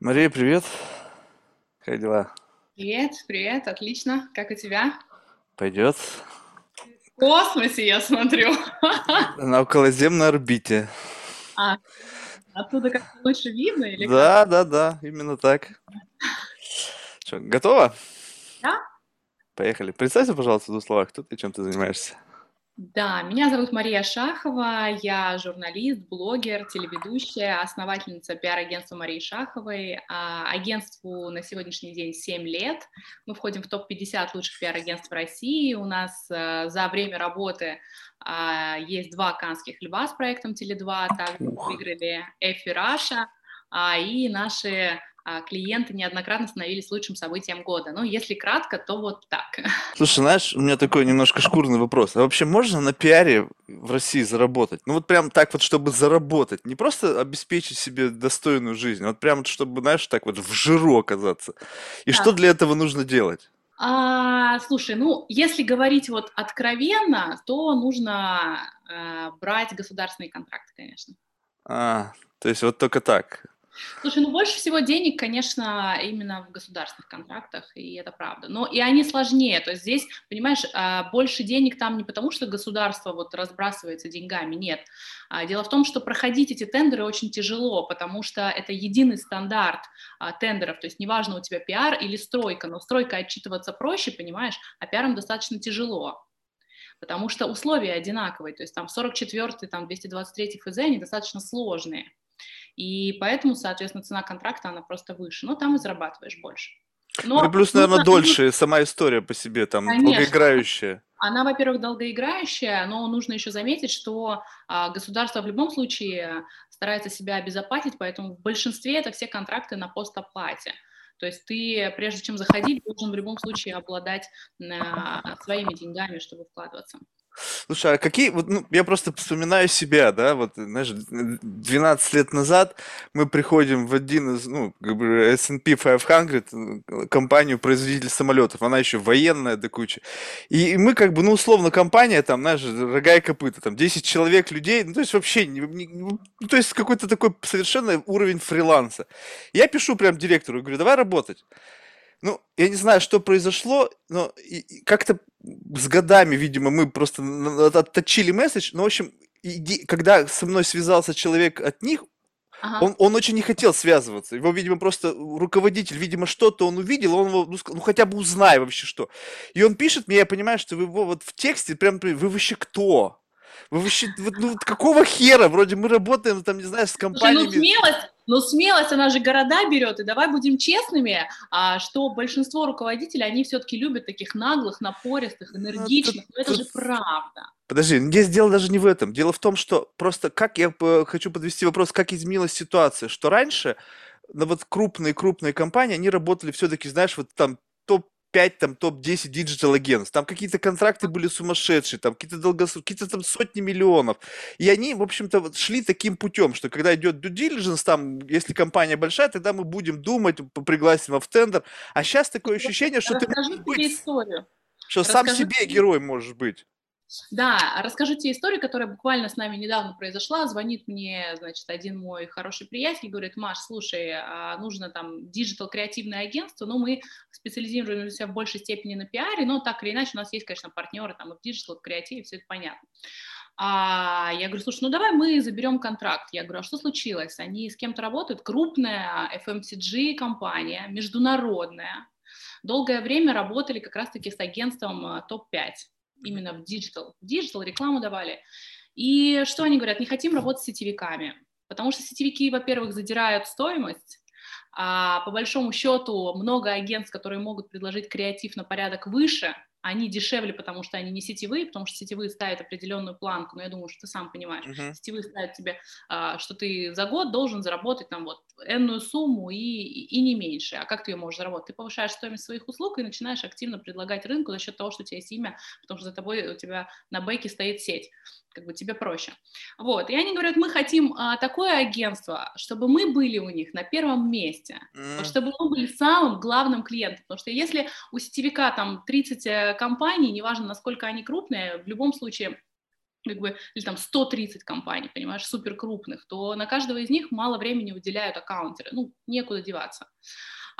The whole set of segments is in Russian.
Мария, привет. Как дела? Привет, привет, отлично. Как у тебя? Пойдет. В космосе, я смотрю. На околоземной орбите. А, оттуда как лучше видно или Да, да, да, именно так. Что, готова? Да. Поехали. Представься, пожалуйста, в двух словах, кто ты, чем ты занимаешься. Да, меня зовут Мария Шахова, я журналист, блогер, телеведущая, основательница пиар-агентства Марии Шаховой. А, агентству на сегодняшний день 7 лет. Мы входим в топ-50 лучших пиар-агентств России. У нас э, за время работы а, есть два каннских льва с проектом Теле2, также выиграли Effie Russia, а, и наши клиенты неоднократно становились лучшим событием года. Ну, если кратко, то вот так. Слушай, знаешь, у меня такой немножко шкурный вопрос. А вообще можно на пиаре в России заработать? Ну вот прям так вот, чтобы заработать. Не просто обеспечить себе достойную жизнь, а вот прям чтобы, знаешь, так вот в жиру оказаться. И Да. что для этого нужно делать? А, слушай, ну, если говорить вот откровенно, то нужно э, брать государственные контракты, конечно. А, то есть вот только так. Слушай, ну больше всего денег, конечно, именно в государственных контрактах, и это правда. Но и они сложнее. То есть здесь, понимаешь, а, больше денег там не потому, что государство вот разбрасывается деньгами, нет. А, Дело в том, что проходить эти тендеры очень тяжело, потому что это единый стандарт а, тендеров. То есть неважно, у тебя пиар или стройка, но стройка отчитываться проще, понимаешь, а пиаром достаточно тяжело потому что условия одинаковые, то есть там 44-й, там 223 ФЗ, они достаточно сложные. И поэтому, соответственно, цена контракта, она просто выше. Но там и зарабатываешь больше. Но Ну и плюс, наверное, нужно- дольше сама история по себе, там, Конечно. долгоиграющая. Она, во-первых, долгоиграющая, но нужно еще заметить, что а, государство в любом случае старается себя обезопасить, поэтому в большинстве это все контракты на постоплате. То есть ты, прежде чем заходить, должен в любом случае обладать а, своими деньгами, чтобы вкладываться. Слушай, а какие, вот, ну, я просто вспоминаю себя, да, вот, знаешь, 12 лет назад мы приходим в один из, ну, S&P 500, э, компанию производитель самолетов, она еще военная до кучи, и мы как бы, ну, условно, компания, там, знаешь, рога и копыта, там, 10 человек, людей, ну, то есть вообще, не- не- ну, то есть какой-то такой совершенно уровень фриланса. Я пишу прям директору, говорю, давай работать. Ну, я не знаю, что произошло, но и- и как-то с годами, видимо, мы просто отточили месседж. Но, в общем, иди- когда со мной связался человек от них, Ага. он, он очень не хотел связываться. Его, видимо, просто руководитель, видимо, что-то он увидел, он его, ну, ска- ну, хотя бы узнай вообще что. И он пишет мне, я понимаю, что вы его вот в тексте прям, вы вообще кто? Вы вообще, вот, ну, какого хера? Вроде мы работаем, там, не знаю, с Слушай, ну компаниями. смелость, ну смелость, она же города берет, и давай будем честными, а, что большинство руководителей, они все-таки любят таких наглых, напористых, энергичных, но это тут- же правда. Подожди, здесь дело даже не в этом. Дело в том, что просто как я хочу подвести вопрос, как изменилась ситуация, что раньше, ну вот крупные-крупные компании, они работали все-таки, знаешь, вот там топ-5, там топ-10 digital агентств, там какие-то контракты были сумасшедшие, там какие-то долгосрочные, какие-то там сотни миллионов. И они, в общем-то, вот шли таким путем, что когда идет due diligence, там, если компания большая, тогда мы будем думать, пригласим его в тендер. А сейчас такое ощущение, что ты Расскажу можешь быть, историю. что сам расскажу себе герой можешь быть. Да, расскажу тебе историю, которая буквально с нами недавно произошла. Звонит мне, значит, один мой хороший приятель, говорит, Маш, слушай, а, нужно там digital-креативное агентство, но мы специализируемся в большей степени на пиаре, но так или иначе у нас есть, конечно, партнеры там и в digital, и в креативе, все это понятно. А я говорю, слушай, ну давай мы заберем контракт. Я говорю, а что случилось? Они с кем-то работают? Крупная FMCG-компания, международная. Долгое время работали как раз-таки с агентством а, топ-5 именно в digital. В digital рекламу давали. И что они говорят? Не хотим работать с сетевиками, потому что сетевики, во-первых, задирают стоимость, а по большому счету много агентств, которые могут предложить креатив на порядок выше, они дешевле, потому что они не сетевые, потому что сетевые ставят определенную планку, но я думаю, что ты сам понимаешь, Мгм. сетевые ставят тебе, а, что ты за год должен заработать там вот энную сумму и, и не меньше. А как ты ее можешь заработать? Ты повышаешь стоимость своих услуг и начинаешь активно предлагать рынку за счет того, что у тебя есть имя, потому что за тобой у тебя на бэке стоит сеть. Как бы тебе проще. Вот. И они говорят, мы хотим а, такое агентство, чтобы мы были у них на первом месте, вот чтобы мы были самым главным клиентом. Потому что если у сетевика там 30 э, компаний, неважно, насколько они крупные, в любом случае как бы, или там 130 компаний, понимаешь, супер крупных, то на каждого из них мало времени уделяют аккаунтеры, ну, некуда деваться.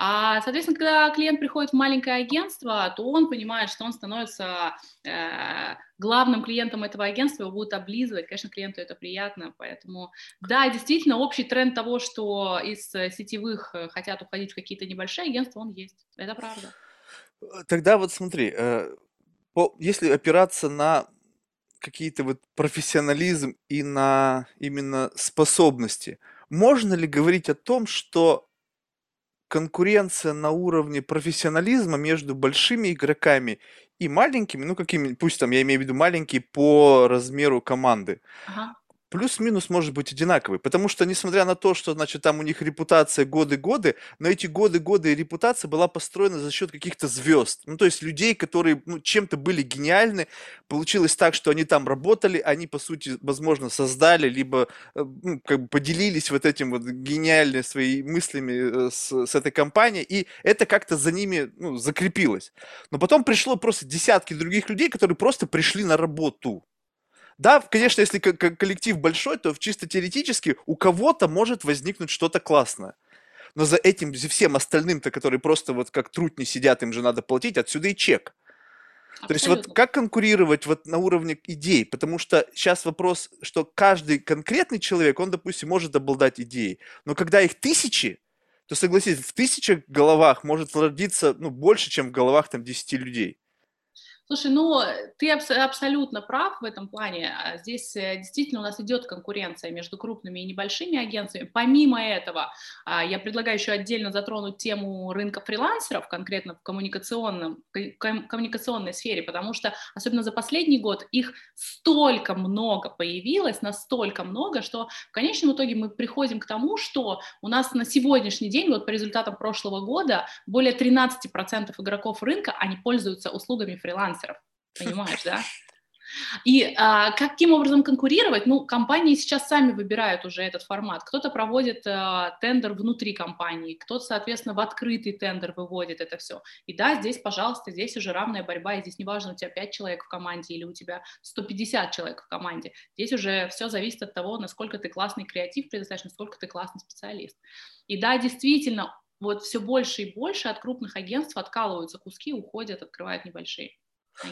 А, соответственно, когда клиент приходит в маленькое агентство, то он понимает, что он становится э, главным клиентом этого агентства, его будут облизывать, конечно, клиенту это приятно, поэтому, да, действительно, общий тренд того, что из сетевых э, хотят уходить в какие-то небольшие агентства, он есть, это правда. Тогда вот смотри, э, если опираться на какие-то вот профессионализм и на именно способности, можно ли говорить о том, что конкуренция на уровне профессионализма между большими игроками и маленькими, ну какими, пусть там я имею в виду маленькие по размеру команды. Ага плюс-минус может быть одинаковый. Потому что, несмотря на то, что, значит, там у них репутация годы-годы, но эти годы-годы репутация была построена за счет каких-то звезд. Ну, то есть людей, которые ну, чем-то были гениальны. Получилось так, что они там работали, они, по сути, возможно, создали, либо э, ну, как бы поделились вот этим вот гениальными своими мыслями э, с, с этой компанией, и это как-то за ними ну, закрепилось. Но потом пришло просто десятки других людей, которые просто пришли на работу. Да, конечно, если коллектив большой, то чисто теоретически у кого-то может возникнуть что-то классное. Но за этим, за всем остальным-то, которые просто вот как трутни сидят, им же надо платить, отсюда и чек. Абсолютно. То есть вот как конкурировать вот на уровне идей? Потому что сейчас вопрос, что каждый конкретный человек, он, допустим, может обладать идеей. Но когда их тысячи, то согласитесь, в тысячах головах может родиться ну, больше, чем в головах там 10 людей. Слушай, ну, ты абс- абсолютно прав в этом плане. А здесь э, действительно у нас идет конкуренция между крупными и небольшими агентствами. Помимо этого, а, я предлагаю еще отдельно затронуть тему рынка фрилансеров, конкретно в коммуникационном, коммуникационной сфере, потому что, особенно за последний год, их столько много появилось, настолько много, что в конечном итоге мы приходим к тому, что у нас на сегодняшний день, вот по результатам прошлого года, более 13% игроков рынка, они пользуются услугами фрилансеров фрилансеров, понимаешь, да? И а, каким образом конкурировать? Ну, компании сейчас сами выбирают уже этот формат. Кто-то проводит а, тендер внутри компании, кто-то, соответственно, в открытый тендер выводит это все. И да, здесь, пожалуйста, здесь уже равная борьба, и здесь неважно, у тебя 5 человек в команде или у тебя 150 человек в команде. Здесь уже все зависит от того, насколько ты классный креатив предоставишь, насколько ты классный специалист. И да, действительно, вот все больше и больше от крупных агентств откалываются куски, уходят, открывают небольшие.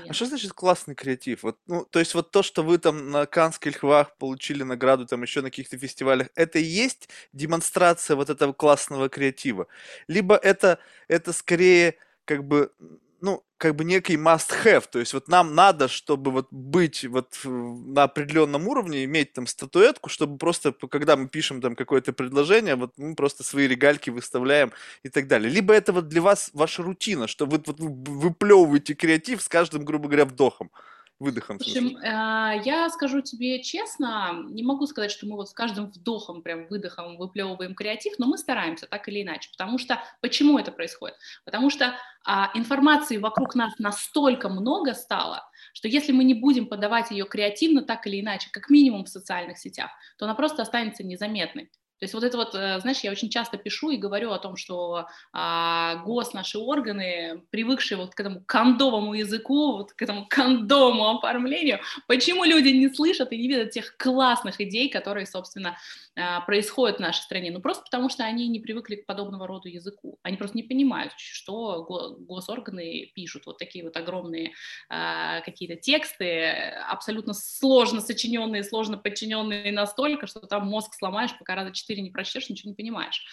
А что значит классный креатив? Вот, ну, то есть вот то, что вы там на Канских львах получили награду, там еще на каких-то фестивалях, это и есть демонстрация вот этого классного креатива? Либо это, это скорее как бы ну, как бы некий must-have, то есть вот нам надо, чтобы вот быть вот на определенном уровне, иметь там статуэтку, чтобы просто, когда мы пишем там какое-то предложение, вот мы просто свои регальки выставляем и так далее. Либо это вот для вас ваша рутина, что вы вот выплевываете креатив с каждым, грубо говоря, вдохом выдохом. В общем, э, я скажу тебе честно, не могу сказать, что мы вот с каждым вдохом, прям выдохом выплевываем креатив, но мы стараемся так или иначе, потому что, почему это происходит? Потому что а, информации вокруг нас настолько много стало, что если мы не будем подавать ее креативно так или иначе, как минимум в социальных сетях, то она просто останется незаметной. То есть вот это вот, э, знаешь, я очень часто пишу и говорю о том, что а, гос, наши органы, привыкшие вот к этому кондовому языку, вот к этому кондовому оформлению, почему люди не слышат и не видят тех классных идей, которые, собственно, а, происходят в нашей стране? Ну, просто потому что они не привыкли к подобного рода языку. Они просто не понимают, что госорганы пишут. Вот такие вот огромные а, какие-то тексты, абсолютно сложно сочиненные, сложно подчиненные настолько, что там мозг сломаешь, пока раза 4 не прочтешь, ничего не понимаешь.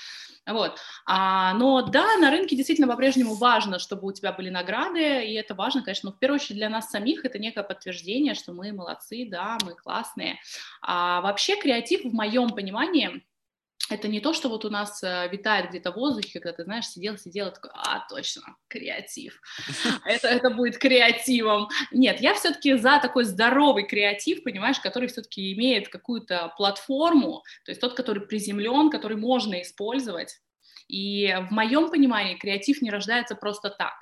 Вот. А, но да, на рынке действительно по-прежнему важно, чтобы у тебя были награды, и это важно, конечно, но в первую очередь для нас самих это некое подтверждение, что мы молодцы, да, мы классные. А вообще креатив в моем понимании это не то, что вот у нас э, витает где-то в воздухе, когда ты, знаешь, сидел, сидел, такой, а, точно, креатив, это, это будет креативом. Нет, я все-таки за такой здоровый креатив, понимаешь, который все-таки имеет какую-то платформу, то есть тот, который приземлен, который можно использовать. И в моем понимании креатив не рождается просто так.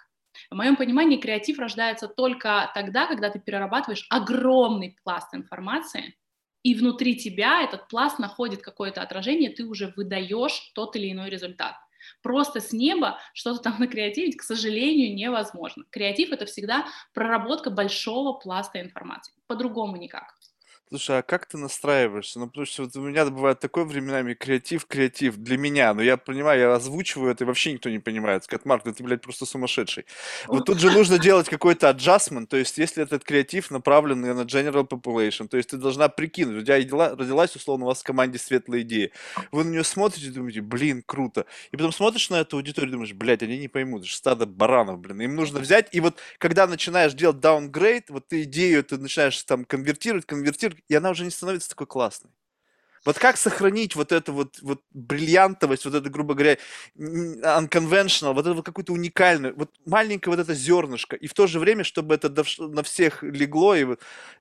В моем понимании креатив рождается только тогда, когда ты перерабатываешь огромный пласт информации, и внутри тебя этот пласт находит какое-то отражение, ты уже выдаешь тот или иной результат. Просто с неба что-то там накреативить, к сожалению, невозможно. Креатив — это всегда проработка большого пласта информации, по-другому никак. Слушай, а как ты настраиваешься? Ну, потому что вот у меня бывает такое временами креатив, креатив для меня. Но я понимаю, я озвучиваю это, и вообще никто не понимает. Скажет, Марк, да ты, блядь, просто сумасшедший. Вот тут же нужно делать какой-то adjustment, то есть если этот креатив направлен на general population, то есть ты должна прикинуть, у тебя родилась, условно, у вас в команде светлая идея. Вы на нее смотрите и думаете, блин, круто. И потом смотришь на эту аудиторию и думаешь, блядь, они не поймут, это стадо баранов, блин. Им нужно взять, и вот когда начинаешь делать downgrade, вот ты идею, ты начинаешь там конвертировать, конвертировать, и она уже не становится такой классной. Вот как сохранить вот эту вот, вот бриллиантовость, вот это, грубо говоря, unconventional, вот это вот какую-то уникальную, вот маленькое вот это зернышко, и в то же время, чтобы это на всех легло, и,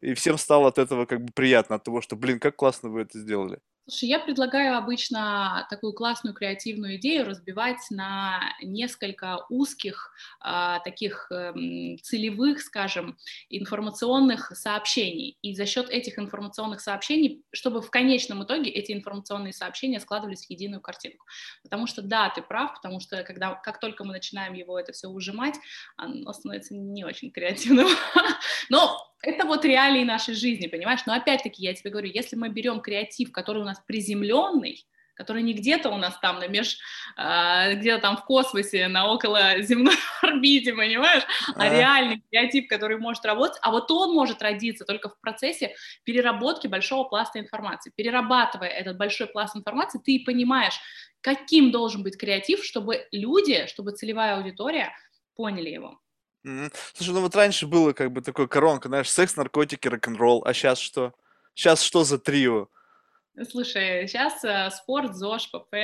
и всем стало от этого как бы приятно, от того, что, блин, как классно вы это сделали. Слушай, я предлагаю обычно такую классную креативную идею разбивать на несколько узких, э, таких э, целевых, скажем, информационных сообщений. И за счет этих информационных сообщений, чтобы в конечном итоге эти информационные сообщения складывались в единую картинку. Потому что да, ты прав, потому что когда, как только мы начинаем его это все ужимать, оно становится не очень креативным. Но это вот реалии нашей жизни, понимаешь? Но опять-таки я тебе говорю, если мы берем креатив, который у нас приземленный, который не где-то у нас там на меж, э, где-то там в космосе, на около земной орбите, понимаешь, а, а реальный креатив, который может работать, а вот он может родиться только в процессе переработки большого пласта информации. Перерабатывая этот большой пласт информации, ты понимаешь, каким должен быть креатив, чтобы люди, чтобы целевая аудитория поняли его. Мгм. Слушай, ну вот раньше было как бы такой коронка, знаешь, секс, наркотики, рок-н-ролл, а сейчас что? Сейчас что за трио? Слушай, сейчас э, спорт, ЗОЖ, ПП.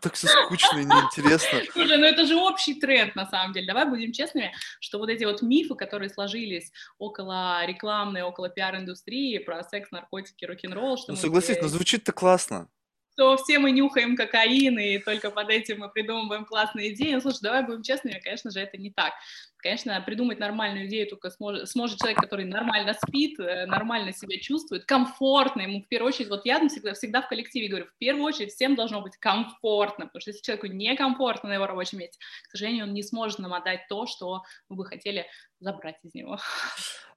Так все скучно и неинтересно. Слушай, ну это же общий тренд, на самом деле. Давай будем честными, что вот эти вот мифы, которые сложились около рекламной, около пиар-индустрии про секс, наркотики, рок-н-ролл, что Ну мы согласись, но все звучит-то классно что все мы нюхаем кокаин, и только под этим мы придумываем классные идеи. Ну, слушай, давай будем честными, конечно же, это не так. Конечно, придумать нормальную идею только сможет, сможет человек, который нормально спит, э, нормально себя чувствует, комфортно ему в первую очередь, вот я всегда, всегда в коллективе говорю, в первую очередь всем должно быть комфортно, потому что если человеку некомфортно на его рабочем месте, к сожалению, он не сможет нам отдать то, что мы бы хотели забрать из него.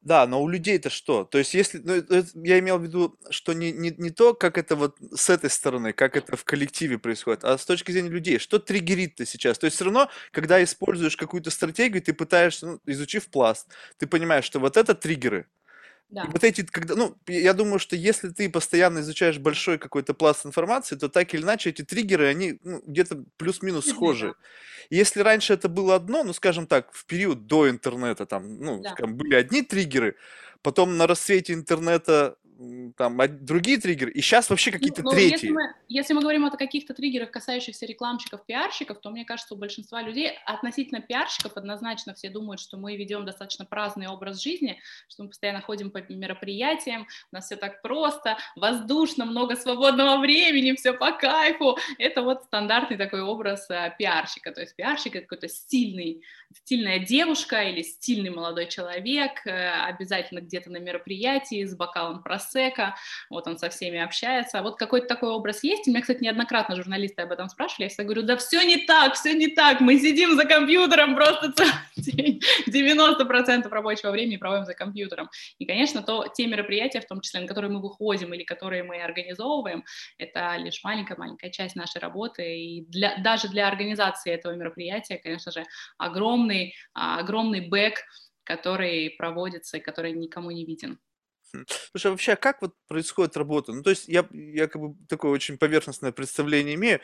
Да, но у людей-то что? То есть, если, ну, я имел в виду, что не, не, не то, как это вот с этой стороны, как это в коллективе происходит, а с точки зрения людей, что триггерит-то сейчас? То есть, все равно, когда используешь какую-то стратегию, ты пытаешься, ну, изучив пласт, ты понимаешь, что вот это триггеры, да. И вот эти, когда, ну, я думаю, что если ты постоянно изучаешь большой какой-то пласт информации, то так или иначе эти триггеры, они ну, где-то плюс-минус схожи. Если раньше это было одно, ну, скажем так, в период до интернета, там, ну, да. скажем, были одни триггеры, потом на рассвете интернета там другие триггеры, и сейчас вообще ну, какие-то ну, третьи. Если мы, если мы говорим о каких-то триггерах, касающихся рекламщиков, пиарщиков, то мне кажется, у большинства людей относительно пиарщиков однозначно все думают, что мы ведем достаточно праздный образ жизни, что мы постоянно ходим по мероприятиям, у нас все так просто, воздушно, много свободного времени, все по кайфу. Это вот стандартный такой образ а, пиарщика. То есть пиарщик это какой-то стильный, стильная девушка или стильный молодой человек, э, обязательно где-то на мероприятии с бокалом просека просека, вот он со всеми общается. Вот какой-то такой образ есть. И меня, кстати, неоднократно журналисты об этом спрашивали. Я всегда говорю, да все не так, все не так. Мы сидим за компьютером просто целый день. 90% рабочего времени проводим за компьютером. И, конечно, то, те мероприятия, в том числе, на которые мы выходим или которые мы организовываем, это лишь маленькая-маленькая часть нашей работы. И для, даже для организации этого мероприятия, конечно же, огромный, огромный бэк, который проводится и который никому не виден. Слушай, а вообще, как вот происходит работа? Ну, то есть я, я как бы такое очень поверхностное представление имею.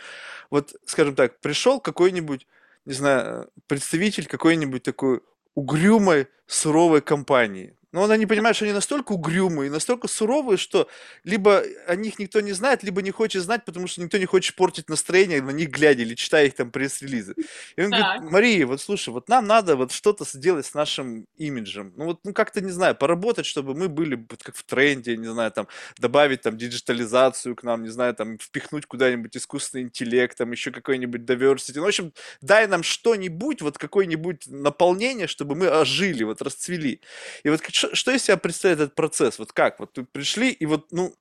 Вот, скажем так, пришел какой-нибудь, не знаю, представитель какой-нибудь такой угрюмой, суровой компании. Но она не понимает, что они настолько угрюмые, настолько суровые, что либо о них никто не знает, либо не хочет знать, потому что никто не хочет портить настроение на них глядя или читая их там пресс-релизы. И он так. говорит, Мария, вот слушай, вот нам надо вот что-то сделать с нашим имиджем. Ну вот, ну как-то, не знаю, поработать, чтобы мы были вот как в тренде, не знаю, там, добавить там диджитализацию к нам, не знаю, там, впихнуть куда-нибудь искусственный интеллект, там, еще какой-нибудь diversity. Ну, в общем, дай нам что-нибудь, вот какое-нибудь наполнение, чтобы мы ожили, вот расцвели. И вот что, из себя представляет этот процесс? Вот как? Вот пришли, и вот, ну,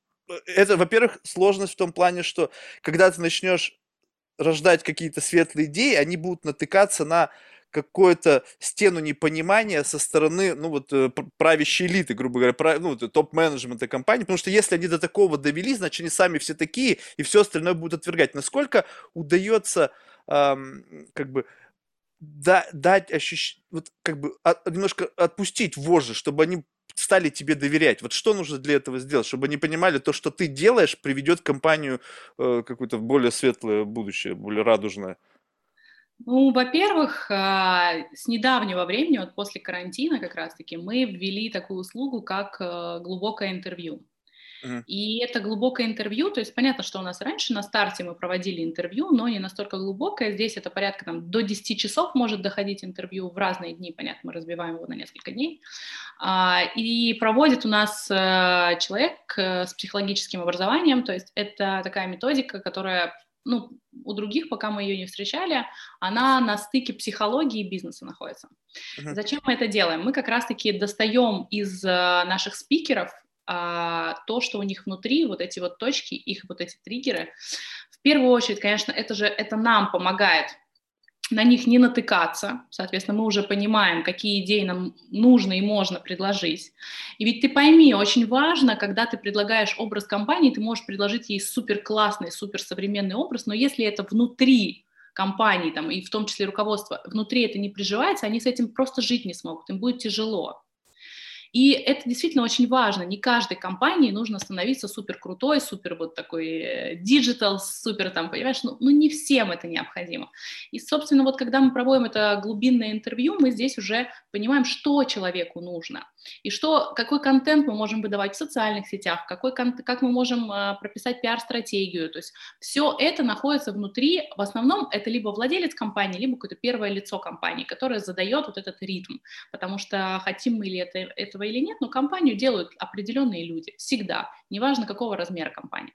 это, во-первых, сложность в том плане, что когда ты начнешь рождать какие-то светлые идеи, они будут натыкаться на какую-то стену непонимания со стороны, ну вот, э, правящей элиты, грубо говоря, ну, топ-менеджмента компании, потому что если они до такого довели, значит, они сами все такие, и все остальное будут отвергать. Насколько удается, эм, как бы, да, дать ощущение, вот, как бы, от, немножко отпустить вожжи, чтобы они стали тебе доверять. Вот что нужно для этого сделать, чтобы они понимали, то, что ты делаешь, приведет компанию э, какое-то более светлое будущее, более радужное? Ну, во-первых, а, с недавнего времени, вот после карантина как раз-таки, мы ввели такую услугу, как э, глубокое интервью. И это глубокое интервью, то есть понятно, что у нас раньше на старте мы проводили интервью, но не настолько глубокое. Здесь это порядка там, до 10 часов может доходить интервью в разные дни, понятно, мы разбиваем его на несколько дней. А, и проводит у нас э, человек э, с психологическим образованием, то есть это такая методика, которая ну, у других, пока мы ее не встречали, она на стыке психологии и бизнеса находится. Uh-huh. Зачем мы это делаем? Мы как раз-таки достаем из э, наших спикеров а, то, что у них внутри, вот эти вот точки, их вот эти триггеры, в первую очередь, конечно, это же, это нам помогает на них не натыкаться, соответственно, мы уже понимаем, какие идеи нам нужно и можно предложить. И ведь ты пойми, очень важно, когда ты предлагаешь образ компании, ты можешь предложить ей супер классный, супер современный образ, но если это внутри компании, там, и в том числе руководство, внутри это не приживается, они с этим просто жить не смогут, им будет тяжело. И это действительно очень важно. Не каждой компании нужно становиться супер крутой, супер вот такой digital, э, супер там, понимаешь, ну, ну не всем это необходимо. И, собственно, вот когда мы проводим это глубинное интервью, мы здесь уже понимаем, что человеку нужно и что, какой контент мы можем выдавать в социальных сетях, какой, как мы можем э, прописать пиар-стратегию. То есть все это находится внутри, в основном это либо владелец компании, либо какое-то первое лицо компании, которое задает вот этот ритм, потому что хотим мы ли это, этого или нет, но компанию делают определенные люди всегда, неважно какого размера компании.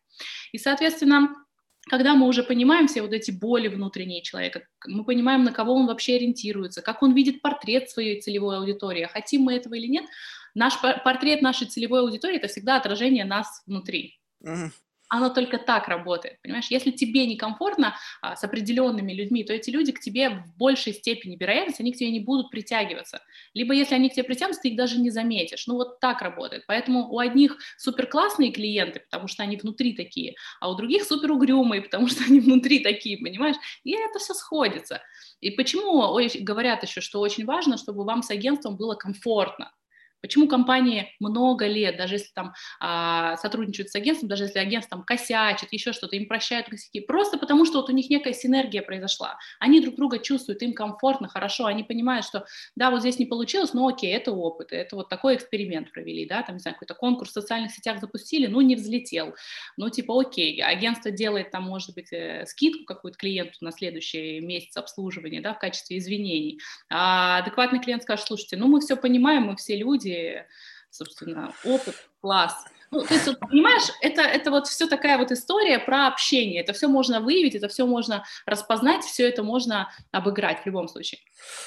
И, соответственно, когда мы уже понимаем все вот эти боли внутренние человека, мы понимаем, на кого он вообще ориентируется, как он видит портрет своей целевой аудитории, хотим мы этого или нет, наш портрет нашей целевой аудитории – это всегда отражение нас внутри. Mm-hmm оно только так работает, понимаешь? Если тебе некомфортно а, с определенными людьми, то эти люди к тебе в большей степени вероятность, они к тебе не будут притягиваться. Либо если они к тебе притянутся, ты их даже не заметишь. Ну вот так работает. Поэтому у одних супер классные клиенты, потому что они внутри такие, а у других супер угрюмые, потому что они внутри такие, понимаешь? И это все сходится. И почему говорят еще, что очень важно, чтобы вам с агентством было комфортно. Почему компании много лет, даже если там а, сотрудничают с агентством, даже если агентство там косячит, еще что-то, им прощают косяки, просто потому что вот у них некая синергия произошла. Они друг друга чувствуют, им комфортно, хорошо, они понимают, что да, вот здесь не получилось, но окей, это опыт, это вот такой эксперимент провели, да, там, не знаю, какой-то конкурс в социальных сетях запустили, ну, не взлетел, ну, типа, окей, агентство делает там, может быть, э, скидку какую-то клиенту на следующий месяц обслуживания, да, в качестве извинений, а адекватный клиент скажет, слушайте, ну, мы все понимаем, мы все люди, собственно, опыт, класс. Ну, то есть, вот, понимаешь, это, это вот все такая вот история про общение. Это все можно выявить, это все можно распознать, все это можно обыграть в любом случае.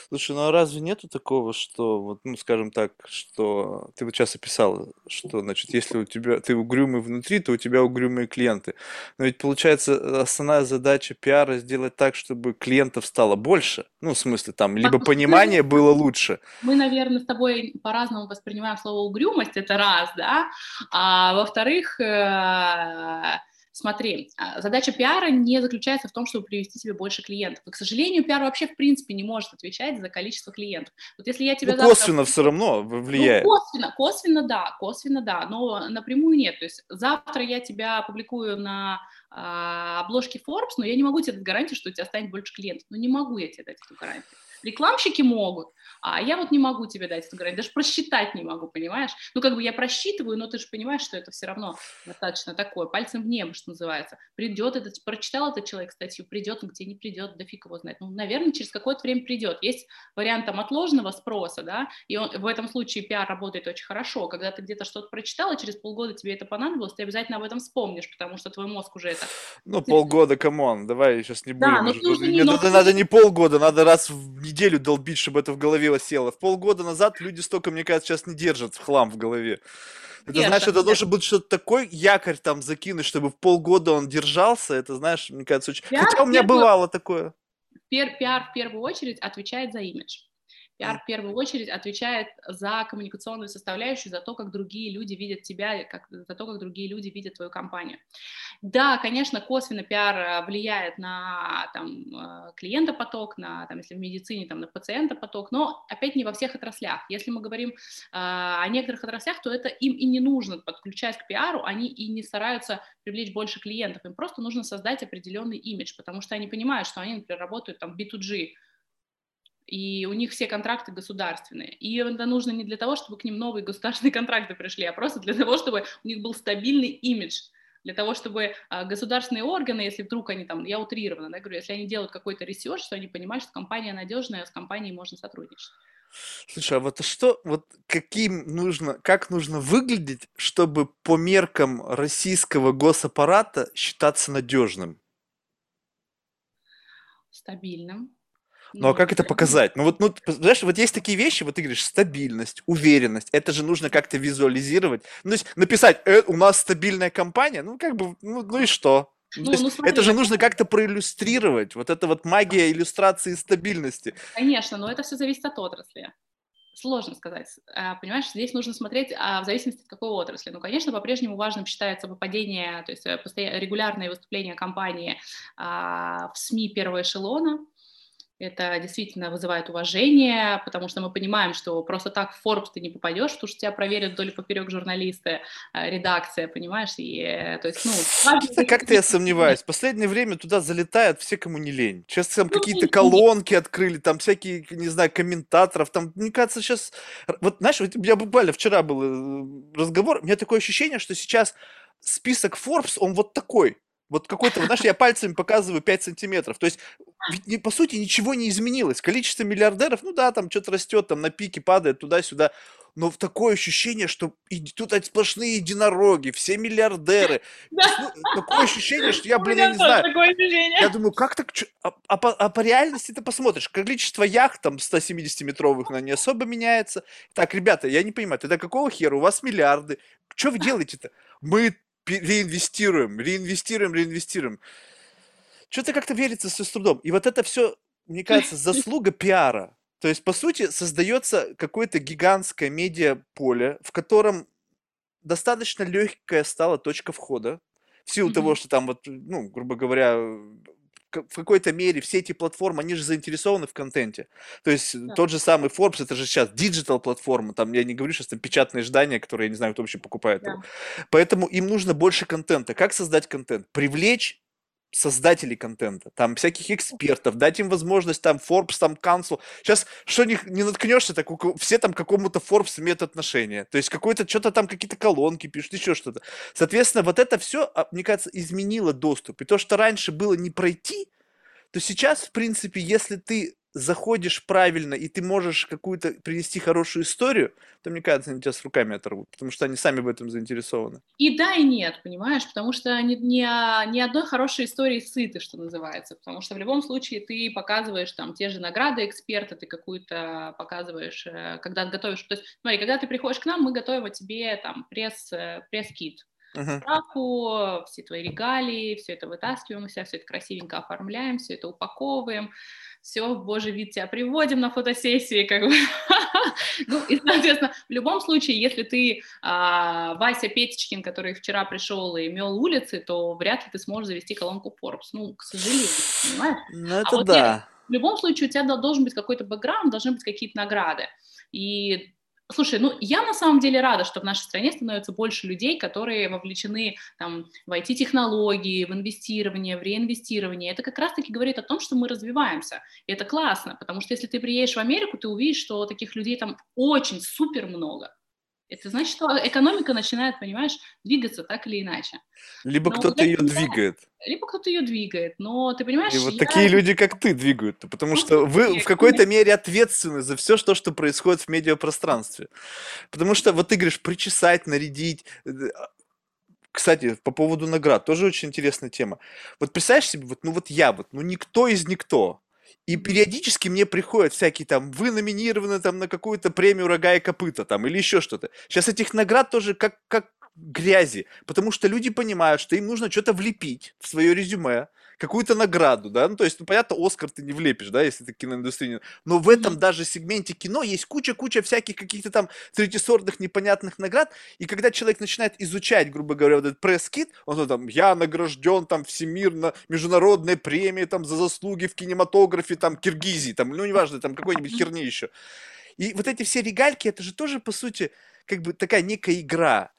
Слушай, ну а разве нету такого, что, вот, ну, скажем так, что ты вот сейчас описал, что, значит, если у тебя ты угрюмый внутри, то у тебя угрюмые клиенты. Но ведь получается основная задача пиара сделать так, чтобы клиентов стало больше. Ну, в смысле, там, либо понимание было лучше. Мы, наверное, с тобой по-разному воспринимаем слово угрюмость, это раз, да, а а во-вторых, э, Смотри, а, задача пиара не заключается в том, чтобы привести себе больше клиентов. И, к сожалению, пиар вообще в принципе не может отвечать за количество клиентов. Вот если я тебя ну, завтра... косвенно все равно влияет. Ну, косвенно, косвенно да, косвенно да, но напрямую нет. То есть завтра я тебя опубликую на а, обложке Forbes, но я не могу тебе дать гарантию, что у тебя станет больше клиентов. Ну не могу я тебе дать эту гарантию. Рекламщики могут, а я вот не могу тебе дать эту гарантию, даже просчитать не могу, понимаешь? Ну, как бы я просчитываю, но ты же понимаешь, что это все равно достаточно такое, пальцем в небо, что называется. Придет этот, прочитал этот человек статью, придет он, где не придет, да фиг его знает. Ну, наверное, через какое-то время придет. Есть вариант там отложенного спроса, да, и он, в этом случае пиар работает очень хорошо. Когда ты где-то что-то прочитал, и через полгода тебе это понадобилось, ты обязательно об этом вспомнишь, потому что твой мозг уже это... Ну, полгода, come on, давай сейчас не будем. Да, но ты уже не, надо, надо не полгода, надо раз в неделю долбить, чтобы это в голове осело. В полгода назад люди столько, мне кажется, сейчас не держат в хлам в голове. Это Нет, значит, это должен быть что-то такой якорь там закинуть, чтобы в полгода он держался. Это, знаешь, мне кажется, очень... Я, Хотя у меня бывало такое. пиар в первую очередь отвечает за имидж. Пиар в первую очередь отвечает за коммуникационную составляющую, за то, как другие люди видят тебя, как, за то, как другие люди видят твою компанию. Да, конечно, косвенно пиар э, влияет на там, э, клиентопоток, на, там, если в медицине, там, на пациентопоток, но опять не во всех отраслях. Если мы говорим э, о некоторых отраслях, то это им и не нужно подключать к пиару, они и не стараются привлечь больше клиентов, им просто нужно создать определенный имидж, потому что они понимают, что они, например, работают там в B2G, и у них все контракты государственные. И это нужно не для того, чтобы к ним новые государственные контракты пришли, а просто для того, чтобы у них был стабильный имидж, для того, чтобы а, государственные органы, если вдруг они там, я утрированно да, говорю, если они делают какой-то research, что они понимают, что компания надежная, а с компанией можно сотрудничать. Слушай, а вот что, вот каким нужно, как нужно выглядеть, чтобы по меркам российского госаппарата считаться надежным? Стабильным, ну а как это показать? Ну вот, ну, знаешь, вот есть такие вещи, вот ты говоришь, стабильность, уверенность, это же нужно как-то визуализировать. Ну, то есть написать, э, у нас стабильная компания, ну как бы, ну, ну и что? Ну, ну, смотри, это же нужно как-то проиллюстрировать, вот это вот магия иллюстрации стабильности. Конечно, но это все зависит от отрасли. Сложно сказать. А, понимаешь, здесь нужно смотреть а, в зависимости от какой отрасли. Ну, конечно, по-прежнему важным считается попадение, то есть э, регулярные выступления компании а, в СМИ первого эшелона, это действительно вызывает уважение, потому что мы понимаем, что просто так в Forbes ты не попадешь, потому что тебя проверят вдоль поперек журналисты, э, редакция, понимаешь? И, э, то есть, ну, Как-то я сомневаюсь. В последнее время туда залетают все, кому не лень. Сейчас там ну, какие-то колонки открыли, там всякие, не знаю, комментаторов. Там, мне кажется, сейчас... Вот, знаешь, вот я буквально вчера был э, разговор, у меня такое ощущение, что сейчас список Forbes, он вот такой. Вот какой-то, знаешь, я пальцами показываю 5 сантиметров. То есть, ведь, по сути, ничего не изменилось. Количество миллиардеров, ну да, там что-то растет, там на пике падает туда-сюда. Но в такое ощущение, что тут сплошные единороги, все миллиардеры. Ну, такое ощущение, что я, блин, я не знаю. Я думаю, как так? А, а, по, а по реальности ты посмотришь, количество яхт там 170-метровых, но не особо меняется. Так, ребята, я не понимаю, тогда какого хера? У вас миллиарды. Что вы делаете-то? Мы реинвестируем, реинвестируем, реинвестируем. Что-то как-то верится все с трудом. И вот это все, мне кажется, заслуга пиара. То есть, по сути, создается какое-то гигантское медиаполе, в котором достаточно легкая стала точка входа, в силу mm-hmm. того, что там вот, ну, грубо говоря, в какой-то мере все эти платформы, они же заинтересованы в контенте. То есть да. тот же самый Forbes, это же сейчас digital платформа, там я не говорю сейчас там печатные издания, которые я не знаю, кто вообще покупает. Да. Поэтому им нужно больше контента. Как создать контент? Привлечь создателей контента, там всяких экспертов, дать им возможность, там, Forbes, там, Council. Сейчас что не, не наткнешься, так все там к какому-то Forbes имеют отношение. То есть какой-то, что-то там, какие-то колонки пишут, еще что-то. Соответственно, вот это все, а, мне кажется, изменило доступ. И то, что раньше было не пройти, то сейчас, в принципе, если ты заходишь правильно, и ты можешь какую-то принести хорошую историю, то, мне кажется, они тебя с руками оторвут, потому что они сами в этом заинтересованы. И да, и нет, понимаешь, потому что ни, ни, ни одной хорошей истории сыты, что называется, потому что в любом случае ты показываешь там те же награды эксперта, ты какую-то показываешь, э, когда готовишь, то есть, смотри, когда ты приходишь к нам, мы готовим тебе там пресс, э, пресс-кит, uh-huh. справку, все твои регалии, все это вытаскиваем из себя, все это красивенько оформляем, все это упаковываем, все, в божий вид тебя приводим на фотосессии, как бы. ну, и, соответственно, в любом случае, если ты а, Вася Петечкин, который вчера пришел и мел улицы, то вряд ли ты сможешь завести колонку Forbes, ну, к сожалению, понимаешь? Ну, это а вот да. Нет, в любом случае у тебя должен быть какой-то бэкграунд, должны быть какие-то награды. И Слушай, ну я на самом деле рада, что в нашей стране становится больше людей, которые вовлечены там, в IT-технологии, в инвестирование, в реинвестирование. Это как раз-таки говорит о том, что мы развиваемся. И это классно, потому что если ты приедешь в Америку, ты увидишь, что таких людей там очень супер много. Это значит, что экономика начинает, понимаешь, двигаться так или иначе. Либо кто-то ее двигает. Либо кто-то ее двигает, но ты понимаешь... И вот я... такие люди, как ты, двигают, потому ну, что вы в какой-то мере ответственны за все, что, что происходит в медиапространстве. Потому что, вот ты говоришь, причесать, нарядить, кстати, по поводу наград, тоже очень интересная тема. Вот представляешь себе, вот, ну вот я вот, ну никто из никто, и периодически мне приходят всякие там, вы номинированы там на какую-то премию «Рога и копыта» там или еще что-то. Сейчас этих наград тоже как, как грязи, потому что люди понимают, что им нужно что-то влепить в свое резюме, какую-то награду, да, ну, то есть, ну, понятно, Оскар ты не влепишь, да, если ты киноиндустрия, но в этом даже сегменте кино есть куча-куча всяких каких-то там третьесортных непонятных наград, и когда человек начинает изучать, грубо говоря, вот этот пресс-кит, он там, я награжден там всемирно международной премией там за заслуги в кинематографе там Киргизии, там, ну, неважно, там какой-нибудь херни еще. И вот эти все регальки, это же тоже, по сути, как бы такая некая игра.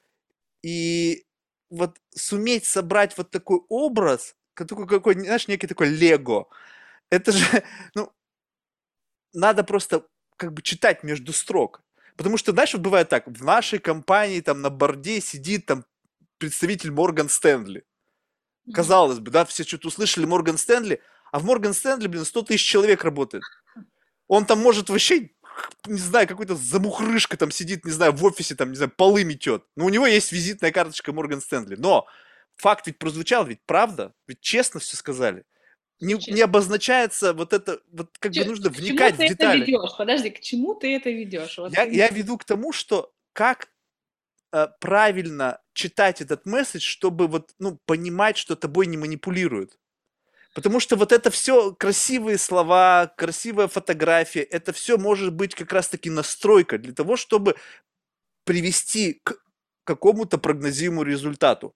И вот суметь собрать вот такой образ, такой какой, знаешь, некий такой лего, это же, ну, надо просто как бы читать между строк. Потому что, знаешь, вот бывает так, в нашей компании там на борде сидит там представитель Морган Стэнли. Казалось бы, да, все что-то услышали Морган Стэнли, а в Морган Стэнли, блин, 100 тысяч человек работает. Он там может вообще не знаю, какой-то замухрышка там сидит, не знаю, в офисе, там, не знаю, полы метет. Но у него есть визитная карточка Морган Стэнли. Но факт ведь прозвучал, ведь правда, ведь честно все сказали. Не, не обозначается вот это, вот как Ч- бы нужно вникать в детали. К чему ты это ведешь? Подожди, к чему ты это ведешь? Вот я, я веду к тому, что как э, правильно читать этот месседж, чтобы вот, ну, понимать, что тобой не манипулируют. Потому что вот это все красивые слова, красивая фотография, это все может быть как раз-таки настройка для того, чтобы привести к какому-то прогнозируемому результату.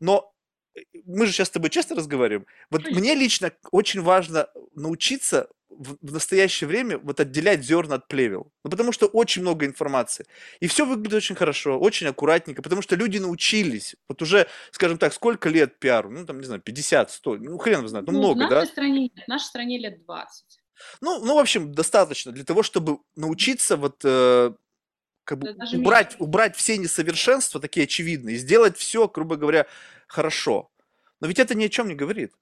Но э, мы же сейчас с тобой честно разговариваем. Вот мне лично очень важно научиться в, в настоящее время вот отделять зерна от плевел. Ну, потому что очень много информации. И все выглядит очень хорошо, очень аккуратненько, потому что люди научились. Вот уже, скажем так, сколько лет пиару? Ну, там, не знаю, 50, 100, ну, хрен его знает, ну, ну много, в нашей да? Стране, в нашей стране лет 20. Ну, ну, в общем, достаточно для того, чтобы научиться вот э, как бы убрать, убрать все несовершенства, такие очевидные, и сделать все, грубо говоря, хорошо. Но ведь это ни о чем не говорит.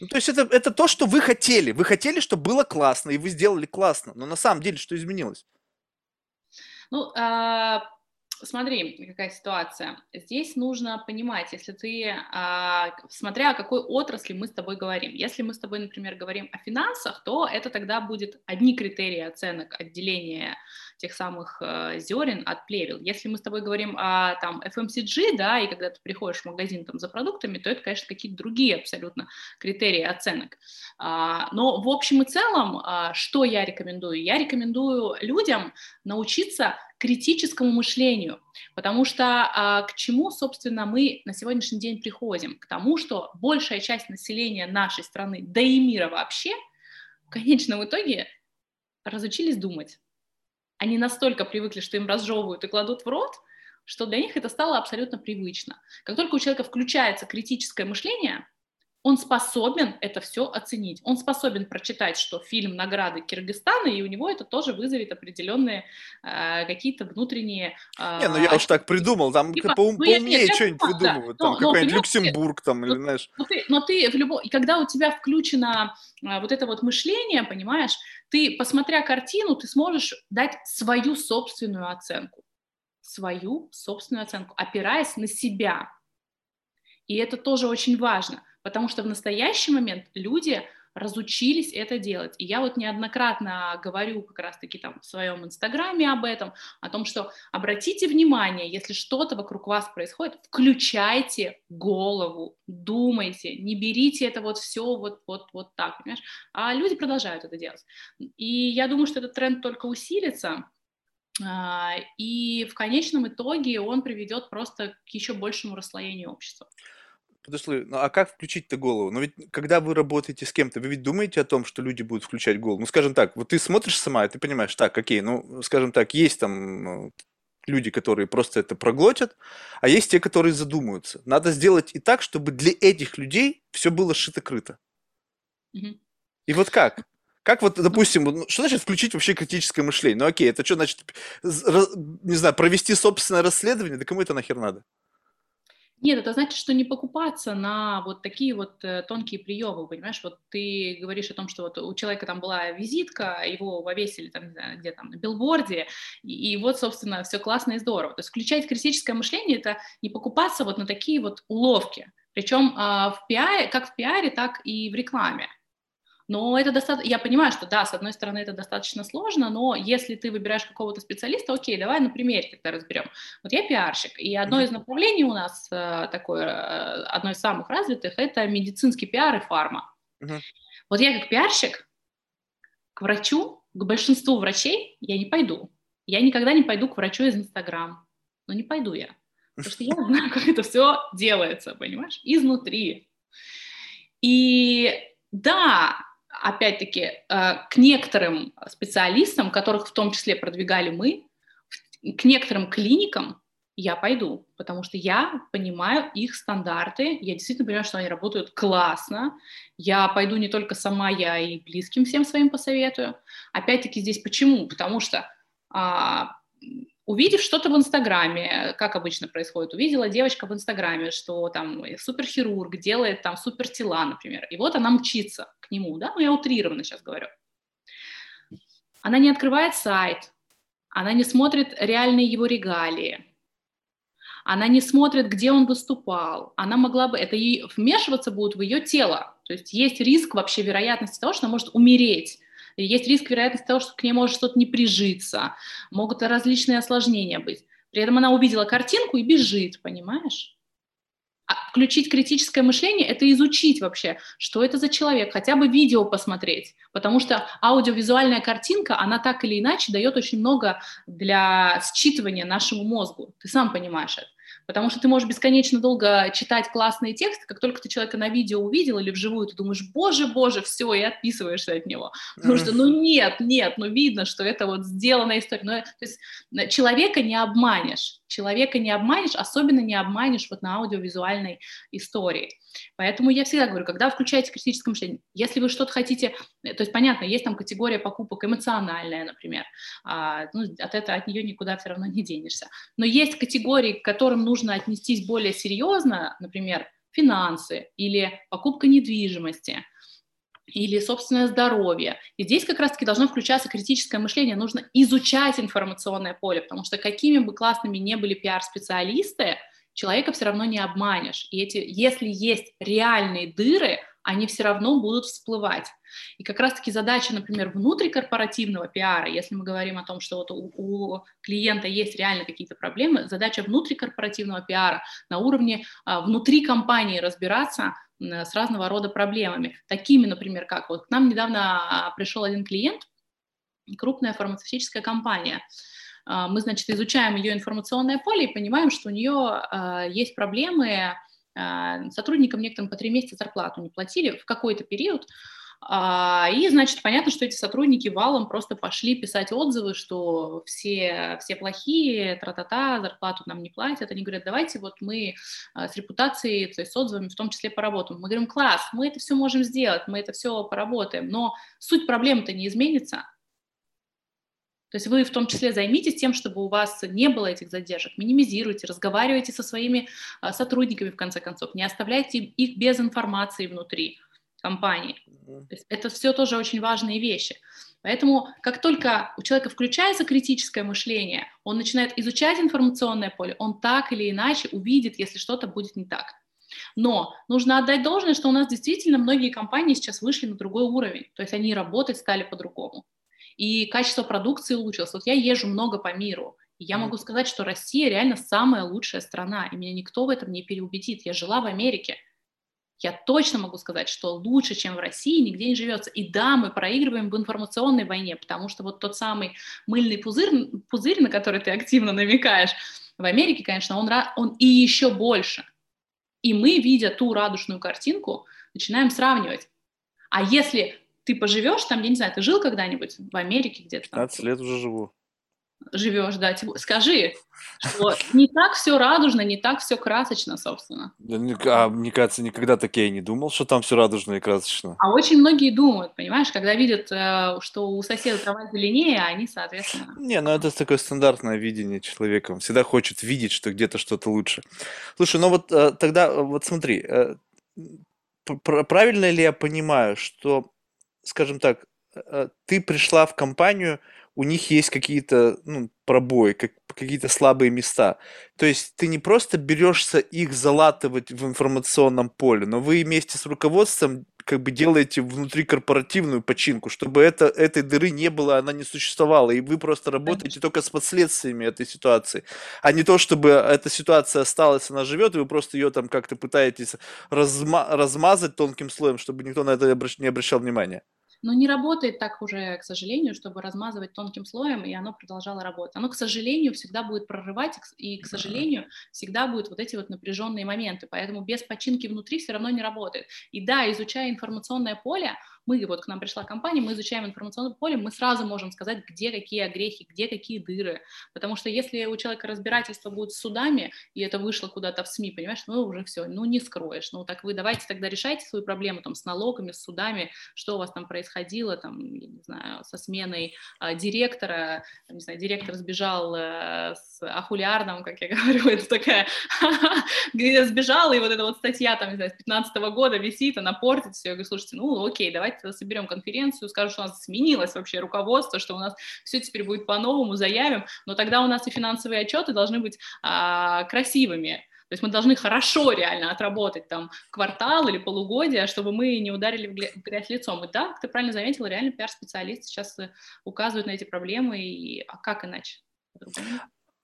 Ну, то есть это, это то, что вы хотели. Вы хотели, чтобы было классно, и вы сделали классно. Но на самом деле что изменилось? Ну, а, смотри, какая ситуация. Здесь нужно понимать, если ты, а, смотря о какой отрасли мы с тобой говорим. Если мы с тобой, например, говорим о финансах, то это тогда будет одни критерии оценок отделения тех самых э, зерен от плевел. Если мы с тобой говорим о там FMCG, да, и когда ты приходишь в магазин там за продуктами, то это, конечно, какие-то другие абсолютно критерии оценок. А, но в общем и целом, а, что я рекомендую? Я рекомендую людям научиться критическому мышлению, потому что а, к чему, собственно, мы на сегодняшний день приходим? К тому, что большая часть населения нашей страны, да и мира вообще, в конечном итоге разучились думать. Они настолько привыкли, что им разжевывают и кладут в рот, что для них это стало абсолютно привычно. Как только у человека включается критическое мышление, он способен это все оценить. Он способен прочитать, что фильм «Награды Киргизстана», и у него это тоже вызовет определенные э, какие-то внутренние... Э, не, ну я уж так придумал, там типа, по, ну, поумнее что-нибудь да, придумывают, да, там какой-нибудь Люксембург там, но, или знаешь... Но ты, но ты в любом... И когда у тебя включено э, вот это вот мышление, понимаешь, ты, посмотря картину, ты сможешь дать свою собственную оценку. Свою собственную оценку, опираясь на себя. И это тоже очень важно – потому что в настоящий момент люди разучились это делать. И я вот неоднократно говорю как раз-таки там в своем инстаграме об этом, о том, что обратите внимание, если что-то вокруг вас происходит, включайте голову, думайте, не берите это вот все вот, вот, вот так, понимаешь? А люди продолжают это делать. И я думаю, что этот тренд только усилится, а, и в конечном итоге он приведет просто к еще большему расслоению общества подошли, ну а как включить-то голову? Ну ведь когда вы работаете с кем-то, вы ведь думаете о том, что люди будут включать голову? Ну скажем так, вот ты смотришь сама, и ты понимаешь, так, окей, ну скажем так, есть там ну, люди, которые просто это проглотят, а есть те, которые задумаются. Надо сделать и так, чтобы для этих людей все было шито-крыто. Угу. И вот как? Как вот, допустим, ну, что значит включить вообще критическое мышление? Ну окей, это что значит, не знаю, провести собственное расследование? Да кому это нахер надо? Нет, это значит, что не покупаться на вот такие вот э, тонкие приемы, понимаешь? Вот ты говоришь о том, что вот у человека там была визитка, его повесили там, где там, на билборде, и, и вот, собственно, все классно и здорово. То есть включать критическое мышление – это не покупаться вот на такие вот уловки, причем э, в пиаре, как в пиаре, так и в рекламе. Но это достаточно, я понимаю, что да, с одной стороны это достаточно сложно, но если ты выбираешь какого-то специалиста, окей, давай на примере тогда разберем. Вот я пиарщик, и одно из направлений у нас э, такое, э, одно из самых развитых, это медицинский пиар и фарма. Uh-huh. Вот я как пиарщик к врачу, к большинству врачей я не пойду. Я никогда не пойду к врачу из Инстаграм. Но не пойду я. Потому что я знаю, как это все делается, понимаешь, изнутри. И да, опять-таки, э, к некоторым специалистам, которых в том числе продвигали мы, к некоторым клиникам я пойду, потому что я понимаю их стандарты, я действительно понимаю, что они работают классно, я пойду не только сама, я и близким всем своим посоветую. Опять-таки здесь почему? Потому что а, увидев что-то в Инстаграме, как обычно происходит, увидела девочка в Инстаграме, что там суперхирург делает там супертела, например, и вот она мчится к нему, да, ну я утрированно сейчас говорю. Она не открывает сайт, она не смотрит реальные его регалии, она не смотрит, где он выступал, она могла бы, это ей вмешиваться будет в ее тело, то есть есть риск вообще вероятности того, что она может умереть, есть риск вероятности того, что к ней может что-то не прижиться, могут различные осложнения быть. При этом она увидела картинку и бежит, понимаешь? А включить критическое мышление – это изучить вообще, что это за человек, хотя бы видео посмотреть, потому что аудиовизуальная картинка, она так или иначе дает очень много для считывания нашему мозгу. Ты сам понимаешь это. Потому что ты можешь бесконечно долго читать классные тексты, как только ты человека на видео увидел или вживую, ты думаешь, боже, боже, все, и отписываешься от него. Потому что, ну нет, нет, ну видно, что это вот сделанная история. Но, то есть человека не обманешь, человека не обманешь, особенно не обманешь вот на аудиовизуальной истории. Поэтому я всегда говорю, когда включаете критическое мышление, если вы что-то хотите, э, то есть понятно, есть там категория покупок эмоциональная, например, а, ну, от этого от нее никуда все равно не денешься. Но есть категории, к которым нужно отнестись более серьезно, например, финансы или покупка недвижимости, или собственное здоровье. И здесь как раз-таки должно включаться критическое мышление. Нужно изучать информационное поле, потому что какими бы классными не были пиар-специалисты, человека все равно не обманешь. И эти, если есть реальные дыры, они все равно будут всплывать. И как раз-таки задача, например, внутрикорпоративного пиара, если мы говорим о том, что вот у, у клиента есть реально какие-то проблемы, задача внутрикорпоративного пиара на уровне а, внутри компании разбираться с разного рода проблемами, такими, например, как вот к нам недавно а, пришел один клиент, крупная фармацевтическая компания, а, мы, значит, изучаем ее информационное поле и понимаем, что у нее а, есть проблемы, сотрудникам некоторым по три месяца зарплату не платили в какой-то период, и, значит, понятно, что эти сотрудники валом просто пошли писать отзывы, что все, все плохие, тра-та-та, зарплату нам не платят. Они говорят, давайте вот мы с репутацией, то есть с отзывами в том числе поработаем. Мы говорим, класс, мы это все можем сделать, мы это все поработаем, но суть проблемы-то не изменится. То есть вы в том числе займитесь тем, чтобы у вас не было этих задержек, минимизируйте, разговаривайте со своими а, сотрудниками, в конце концов, не оставляйте их без информации внутри компании. То есть это все тоже очень важные вещи. Поэтому как только у человека включается критическое мышление, он начинает изучать информационное поле, он так или иначе увидит, если что-то будет не так. Но нужно отдать должное, что у нас действительно многие компании сейчас вышли на другой уровень, то есть они работать стали по-другому и качество продукции улучшилось. Вот я езжу много по миру, и я могу сказать, что Россия реально самая лучшая страна, и меня никто в этом не переубедит. Я жила в Америке, я точно могу сказать, что лучше, чем в России, нигде не живется. И да, мы проигрываем в информационной войне, потому что вот тот самый мыльный пузырь, пузырь на который ты активно намекаешь, в Америке, конечно, он, он и еще больше. И мы, видя ту радужную картинку, начинаем сравнивать. А если ты поживешь там, я не знаю, ты жил когда-нибудь в Америке где-то? 15 лет уже живу. Живешь, да. Скажи, что не так все радужно, не так все красочно, собственно. А мне кажется, никогда так я и не думал, что там все радужно и красочно. А очень многие думают, понимаешь, когда видят, э, что у соседа трава зеленее, они, соответственно... Не, ну это такое стандартное видение человека. Он всегда хочет видеть, что где-то что-то лучше. Слушай, ну вот э, тогда, вот смотри, э, правильно ли я понимаю, что скажем так, э, ты пришла в компанию, у них есть какие-то ну, пробои, как, какие-то слабые места. То есть ты не просто берешься их залатывать в информационном поле, но вы вместе с руководством как бы делаете внутри корпоративную починку, чтобы это, этой дыры не было, она не существовала, и вы просто работаете только с последствиями этой ситуации, а не то, чтобы эта ситуация осталась, она живет, и вы просто ее там как-то пытаетесь разма- размазать тонким слоем, чтобы никто на это не обращал внимания но не работает так уже, к сожалению, чтобы размазывать тонким слоем, и оно продолжало работать. Оно, к сожалению, всегда будет прорывать, и, к сожалению, всегда будут вот эти вот напряженные моменты, поэтому без починки внутри все равно не работает. И да, изучая информационное поле, мы, вот к нам пришла компания, мы изучаем информационное поле, мы сразу можем сказать, где какие огрехи, где какие дыры, потому что если у человека разбирательство будет с судами, и это вышло куда-то в СМИ, понимаешь, ну уже все, ну не скроешь, ну так вы давайте тогда решайте свою проблему там с налогами, с судами, что у вас там происходило, там, я не знаю, со сменой а, директора, не знаю, директор сбежал а, с ахулиарным, как я говорю, это такая, где сбежал, и вот эта вот статья там, не знаю, с 15 года висит, она портит все, я говорю, слушайте, ну окей, давайте давайте соберем конференцию, скажем, что у нас сменилось вообще руководство, что у нас все теперь будет по-новому, заявим, но тогда у нас и финансовые отчеты должны быть а, красивыми, то есть мы должны хорошо реально отработать там квартал или полугодие, чтобы мы не ударили в грязь лицом. И да, ты правильно заметила, реально пиар-специалисты сейчас э, указывают на эти проблемы, и а как иначе?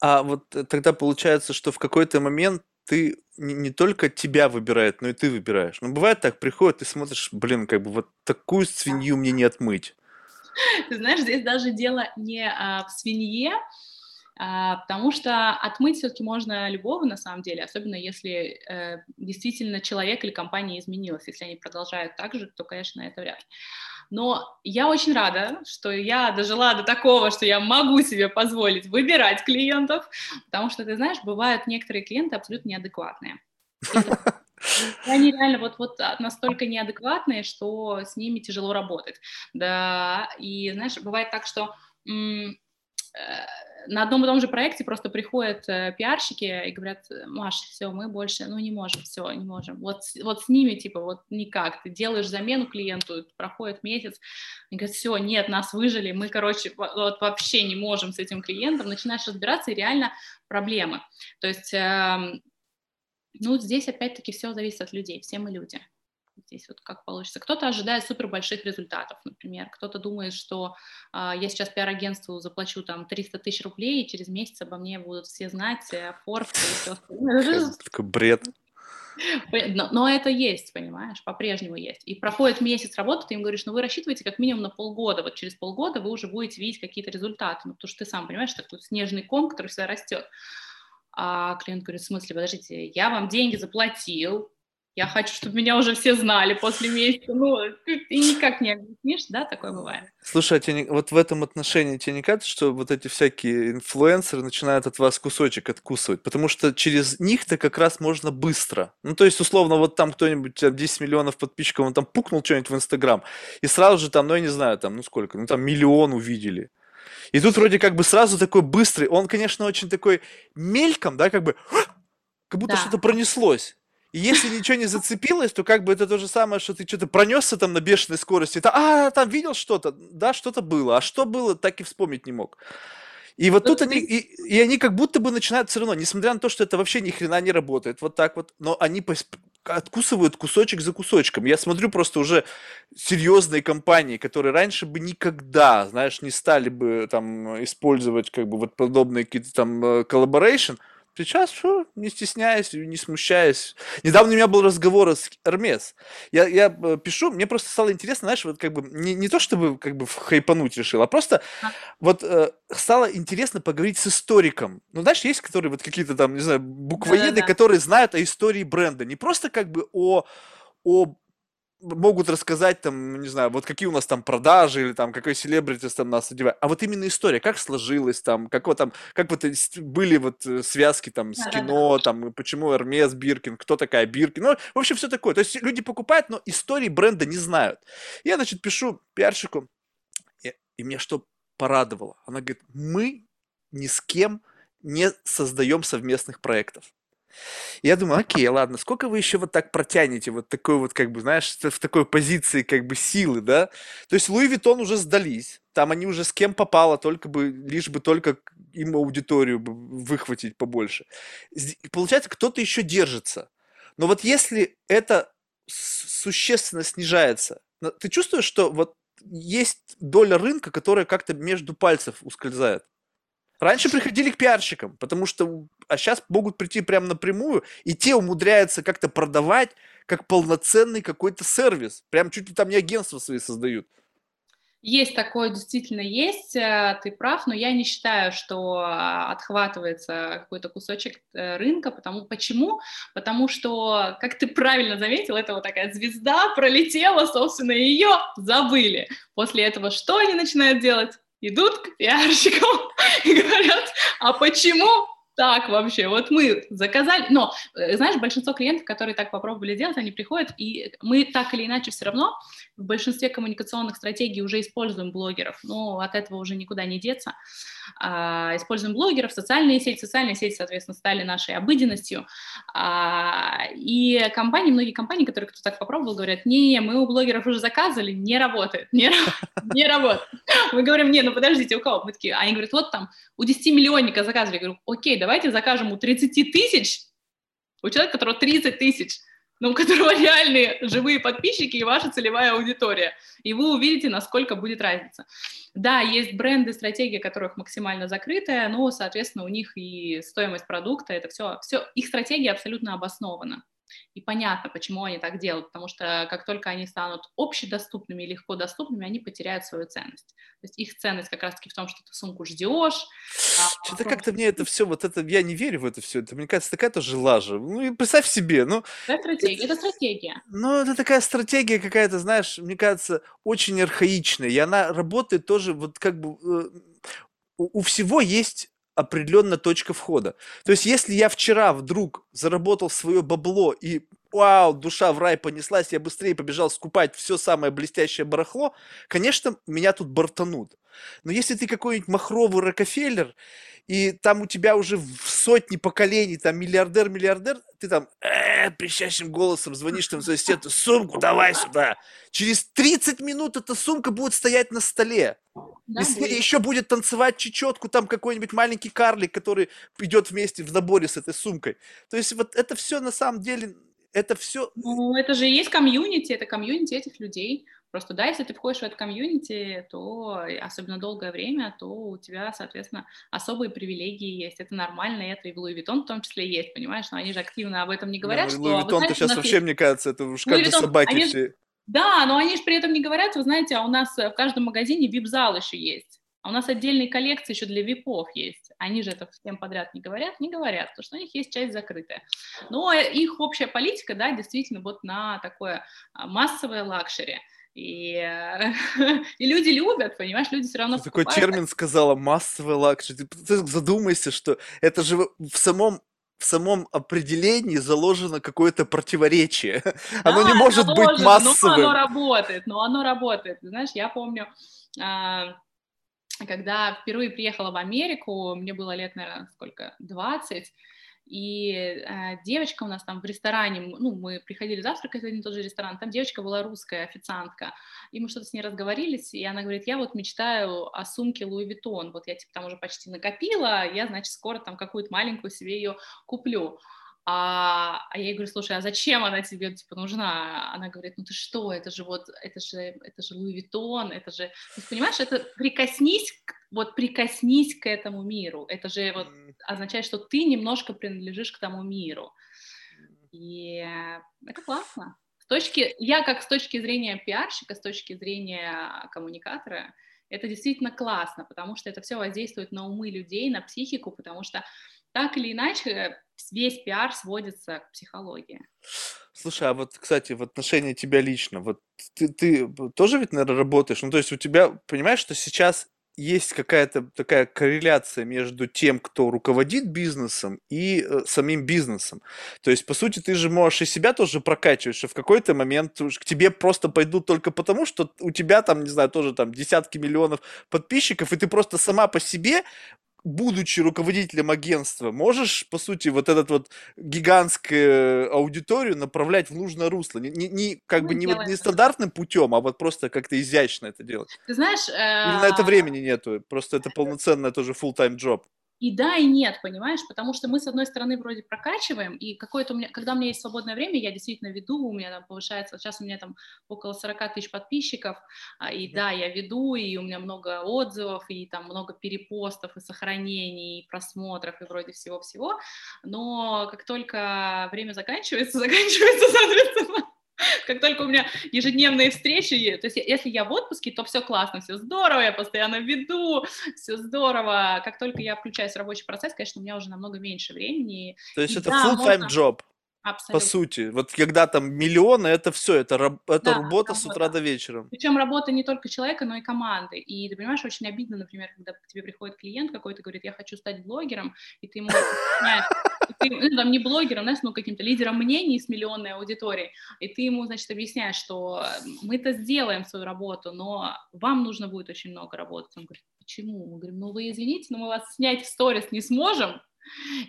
А вот э, тогда получается, что в какой-то момент ты не, не только тебя выбирает, но и ты выбираешь. Ну, бывает так, приходит, ты смотришь, блин, как бы вот такую свинью мне не отмыть. Ты знаешь, здесь даже дело не а, в свинье, а, потому что отмыть все-таки можно любого на самом деле, особенно если э, действительно человек или компания изменилась. Если они продолжают так же, то, конечно, это вряд ли. Но я очень рада, что я дожила до такого, что я могу себе позволить выбирать клиентов, потому что, ты знаешь, бывают некоторые клиенты абсолютно неадекватные. И они реально вот, вот настолько неадекватные, что с ними тяжело работать. Да, и знаешь, бывает так, что на одном и том же проекте просто приходят э, пиарщики и говорят, Маш, все, мы больше, ну не можем, все, не можем. Вот, вот с ними, типа, вот никак. Ты делаешь замену клиенту, проходит месяц, и говорят, все, нет, нас выжили, мы, короче, вот вообще не можем с этим клиентом. Начинаешь разбираться, и реально проблемы. То есть, э, ну, здесь опять-таки все зависит от людей, все мы люди здесь вот как получится. Кто-то ожидает супер больших результатов, например, кто-то думает, что э, я сейчас пиар-агентству заплачу там 300 тысяч рублей, и через месяц обо мне будут все знать, э, Forbes и все остальное. Такой бред. Но, но это есть, понимаешь, по-прежнему есть. И проходит месяц работы, ты им говоришь, ну вы рассчитываете как минимум на полгода, вот через полгода вы уже будете видеть какие-то результаты, ну, потому что ты сам понимаешь, такой снежный ком, который всегда растет. А клиент говорит, в смысле, подождите, я вам деньги заплатил, я хочу, чтобы меня уже все знали после месяца. Ну, ты, никак не объяснишь, да, такое бывает. Слушай, а тебе не, вот в этом отношении тебе не кажется, что вот эти всякие инфлюенсеры начинают от вас кусочек откусывать? Потому что через них-то как раз можно быстро. Ну, то есть, условно, вот там кто-нибудь, 10 миллионов подписчиков, он там пукнул что-нибудь в Инстаграм, и сразу же там, ну, я не знаю, там, ну, сколько, ну, там миллион увидели. И тут вроде как бы сразу такой быстрый, он, конечно, очень такой мельком, да, как бы, как будто да. что-то пронеслось. И если ничего не зацепилось, то как бы это то же самое, что ты что-то пронесся там на бешеной скорости. Это, а, там видел что-то? Да, что-то было. А что было, так и вспомнить не мог. И вот тут они, и, и они как будто бы начинают все равно, несмотря на то, что это вообще ни хрена не работает, вот так вот, но они откусывают кусочек за кусочком. Я смотрю просто уже серьезные компании, которые раньше бы никогда, знаешь, не стали бы там использовать как бы вот подобные какие-то там э, collaboration, Сейчас что, не стесняясь, не смущаясь. Недавно у меня был разговор с Эрмес. Я, я э, пишу, мне просто стало интересно, знаешь, вот как бы не, не то чтобы как бы хайпануть решил, а просто а. вот э, стало интересно поговорить с историком. Ну, знаешь, есть которые вот какие-то там, не знаю, буквоеды, Да-да-да. которые знают о истории бренда. Не просто как бы о, о могут рассказать там, не знаю, вот какие у нас там продажи или там какой селебритис там нас одевает, а вот именно история, как сложилась там, как вот там, как вот были вот э, связки там с кино, там, почему Hermès Birkin, кто такая Биркин, ну, в общем, все такое. То есть люди покупают, но истории бренда не знают. Я, значит, пишу пиарщику, и, и меня что порадовало? Она говорит, мы ни с кем не создаем совместных проектов. Я думаю, окей, ладно, сколько вы еще вот так протянете, вот такой вот, как бы, знаешь, в такой позиции, как бы, силы, да? То есть Louis Vuitton уже сдались, там они уже с кем попало, только бы, лишь бы только им аудиторию выхватить побольше. Получается, кто-то еще держится. Но вот если это существенно снижается. Ты чувствуешь, что вот есть доля рынка, которая как-то между пальцев ускользает? Раньше приходили к пиарщикам, потому что, а сейчас могут прийти прямо напрямую, и те умудряются как-то продавать как полноценный какой-то сервис. Прям чуть ли там не агентство свои создают. Есть такое, действительно есть, э, ты прав, но я не считаю, что а, отхватывается какой-то кусочек э, рынка, потому почему? Потому что, как ты правильно заметил, это вот такая звезда пролетела, собственно, ее забыли. После этого что они начинают делать? Идут к пиарщикам и говорят, а почему так вообще? Вот мы заказали, но, э, знаешь, большинство клиентов, которые так попробовали делать, они приходят, и мы так или иначе все равно в большинстве коммуникационных стратегий уже используем блогеров, но от этого уже никуда не деться. А, используем блогеров, социальные сети, социальные сети, соответственно, стали нашей обыденностью, а, и компании, многие компании, которые кто так попробовал, говорят, не, мы у блогеров уже заказывали, не работает, не, не работает. Мы говорим, не, ну подождите, у кого? Мы такие, они говорят, вот там у 10 миллионника заказывали, я говорю, окей, давайте закажем у 30 тысяч, у человека, у которого 30 тысяч, но у которого реальные живые подписчики и ваша целевая аудитория. И вы увидите, насколько будет разница. Да, есть бренды, стратегия которых максимально закрытая, но, соответственно, у них и стоимость продукта, это все, все их стратегия абсолютно обоснована. И понятно, почему они так делают, потому что как только они станут общедоступными и легко доступными, они потеряют свою ценность. То есть их ценность как раз-таки в том, что ты сумку ждешь. А Что-то как-то мне это все, вот это, я не верю в это все. Это, мне кажется, такая тоже лажа. Ну, и представь себе, ну... Это стратегия. Это, это стратегия. Ну, это такая стратегия какая-то, знаешь, мне кажется, очень архаичная. И она работает тоже вот как бы... Э, у, у всего есть определенная точка входа. То есть, если я вчера вдруг заработал свое бабло и вау, душа в рай понеслась, я быстрее побежал скупать все самое блестящее барахло, конечно, меня тут бортанут. Но если ты какой-нибудь махровый Рокфеллер, и там у тебя уже в сотни поколений, там миллиардер-миллиардер, ты там э, прищащим голосом звонишь там ассистенту, сумку давай сюда. Через 30 минут эта сумка будет стоять на столе. Да, и будет. еще будет танцевать чечетку там какой-нибудь маленький карлик, который идет вместе в наборе с этой сумкой. То есть вот это все на самом деле, это все... Ну, это же и есть комьюнити, это комьюнити этих людей. Просто да, если ты входишь в это комьюнити, то особенно долгое время, то у тебя, соответственно, особые привилегии есть. Это нормально, это и в Louis Vuitton в том числе есть, понимаешь? Но они же активно об этом не говорят. Да, что, Louis Vuitton-то сейчас вообще, есть... мне кажется, это уж как бы собаки они... все. Да, но они же при этом не говорят, вы знаете, а у нас в каждом магазине вип-зал еще есть. А у нас отдельные коллекции еще для випов есть. Они же это всем подряд не говорят, не говорят, потому что у них есть часть закрытая. Но их общая политика, да, действительно вот на такое а, массовое luxury – и, и люди любят, понимаешь, люди все равно Ты покупают. Такой термин сказала, массовый luxury. Ты, ты задумайся, что это же в самом в самом определении заложено какое-то противоречие. Да, оно не может заложено, быть массовым. Но оно работает, но оно работает. Знаешь, я помню, а, когда впервые приехала в Америку, мне было лет, наверное, сколько, 20, и э, девочка у нас там в ресторане, ну, мы приходили завтракать в один и тот же ресторан, там девочка была русская, официантка, и мы что-то с ней разговорились, и она говорит, я вот мечтаю о сумке Louis Vuitton, вот я типа там уже почти накопила, я, значит, скоро там какую-то маленькую себе ее куплю. А, а я ей говорю, слушай, а зачем она тебе типа нужна? Она говорит, ну ты что, это же вот, это же, это же Луи Виттон, это же, ты понимаешь, это прикоснись, вот прикоснись к этому миру, это же вот означает, что ты немножко принадлежишь к тому миру, и это классно. С точки, я как с точки зрения пиарщика, с точки зрения коммуникатора, это действительно классно, потому что это все воздействует на умы людей, на психику, потому что так или иначе весь пиар сводится к психологии. Слушай, а вот, кстати, в отношении тебя лично, вот ты, ты тоже ведь, наверное, работаешь, ну, то есть у тебя, понимаешь, что сейчас есть какая-то такая корреляция между тем, кто руководит бизнесом и э, самим бизнесом. То есть, по сути, ты же можешь и себя тоже прокачивать, что в какой-то момент к тебе просто пойдут только потому, что у тебя там, не знаю, тоже там десятки миллионов подписчиков, и ты просто сама по себе будучи руководителем агентства, можешь, по сути, вот этот вот гигантскую аудиторию направлять в нужное русло? Не, не, не как Мы бы не, вот, не стандартным путем, а вот просто как-то изящно это делать. Ты знаешь... Или на это времени нету, просто это полноценное тоже full-time job. И да, и нет, понимаешь, потому что мы, с одной стороны, вроде прокачиваем, и какое-то у меня, когда у меня есть свободное время, я действительно веду, у меня там повышается, сейчас у меня там около 40 тысяч подписчиков, а, и да, я веду, и у меня много отзывов, и там много перепостов, и сохранений, и просмотров, и вроде всего-всего, но как только время заканчивается, заканчивается, соответственно, как только у меня ежедневные встречи, то есть если я в отпуске, то все классно, все здорово, я постоянно веду, все здорово. Как только я включаюсь в рабочий процесс, конечно, у меня уже намного меньше времени. То есть и это да, full-time можно... job? Абсолютно. По сути, вот когда там миллионы, это все, это, это да, работа, работа с утра до вечера. Причем работа не только человека, но и команды. И ты понимаешь, очень обидно, например, когда к тебе приходит клиент какой-то, говорит, я хочу стать блогером, и ты ему ты, ну, там, не блогером, знаешь, ну, каким-то лидером мнений с миллионной аудиторией, и ты ему, значит, объясняешь, что мы-то сделаем свою работу, но вам нужно будет очень много работать. Он говорит, почему? Мы говорим, ну, вы извините, но мы вас снять в сторис не сможем,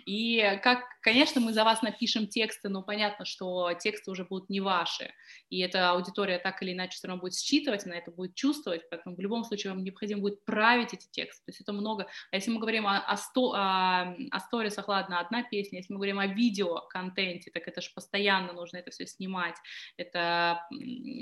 и как, конечно, мы за вас напишем тексты, но понятно, что тексты уже будут не ваши, и эта аудитория так или иначе все равно будет считывать, она это будет чувствовать, поэтому в любом случае вам необходимо будет править эти тексты, то есть это много, а если мы говорим о, о, сто, о, о сторисах, ладно, одна песня, если мы говорим о видео-контенте, так это же постоянно нужно это все снимать, это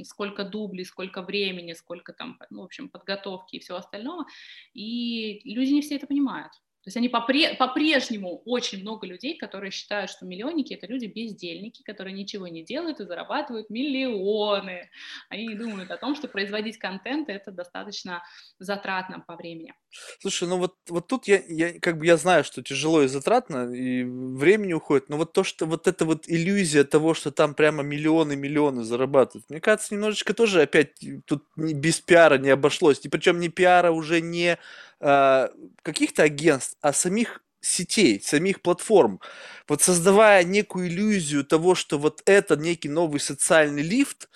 сколько дублей, сколько времени, сколько там, ну, в общем, подготовки и всего остального, и люди не все это понимают. То есть они попре- по-прежнему очень много людей, которые считают, что миллионники это люди бездельники, которые ничего не делают и зарабатывают миллионы. Они не думают о том, что производить контент это достаточно затратно по времени. Слушай, ну вот, вот тут я, я как бы я знаю, что тяжело и затратно, и времени уходит, но вот то, что вот эта вот иллюзия того, что там прямо миллионы миллионы зарабатывают, мне кажется, немножечко тоже опять тут без пиара не обошлось. И причем не пиара уже не а, каких-то агентств, а самих сетей, самих платформ. Вот создавая некую иллюзию того, что вот это некий новый социальный лифт,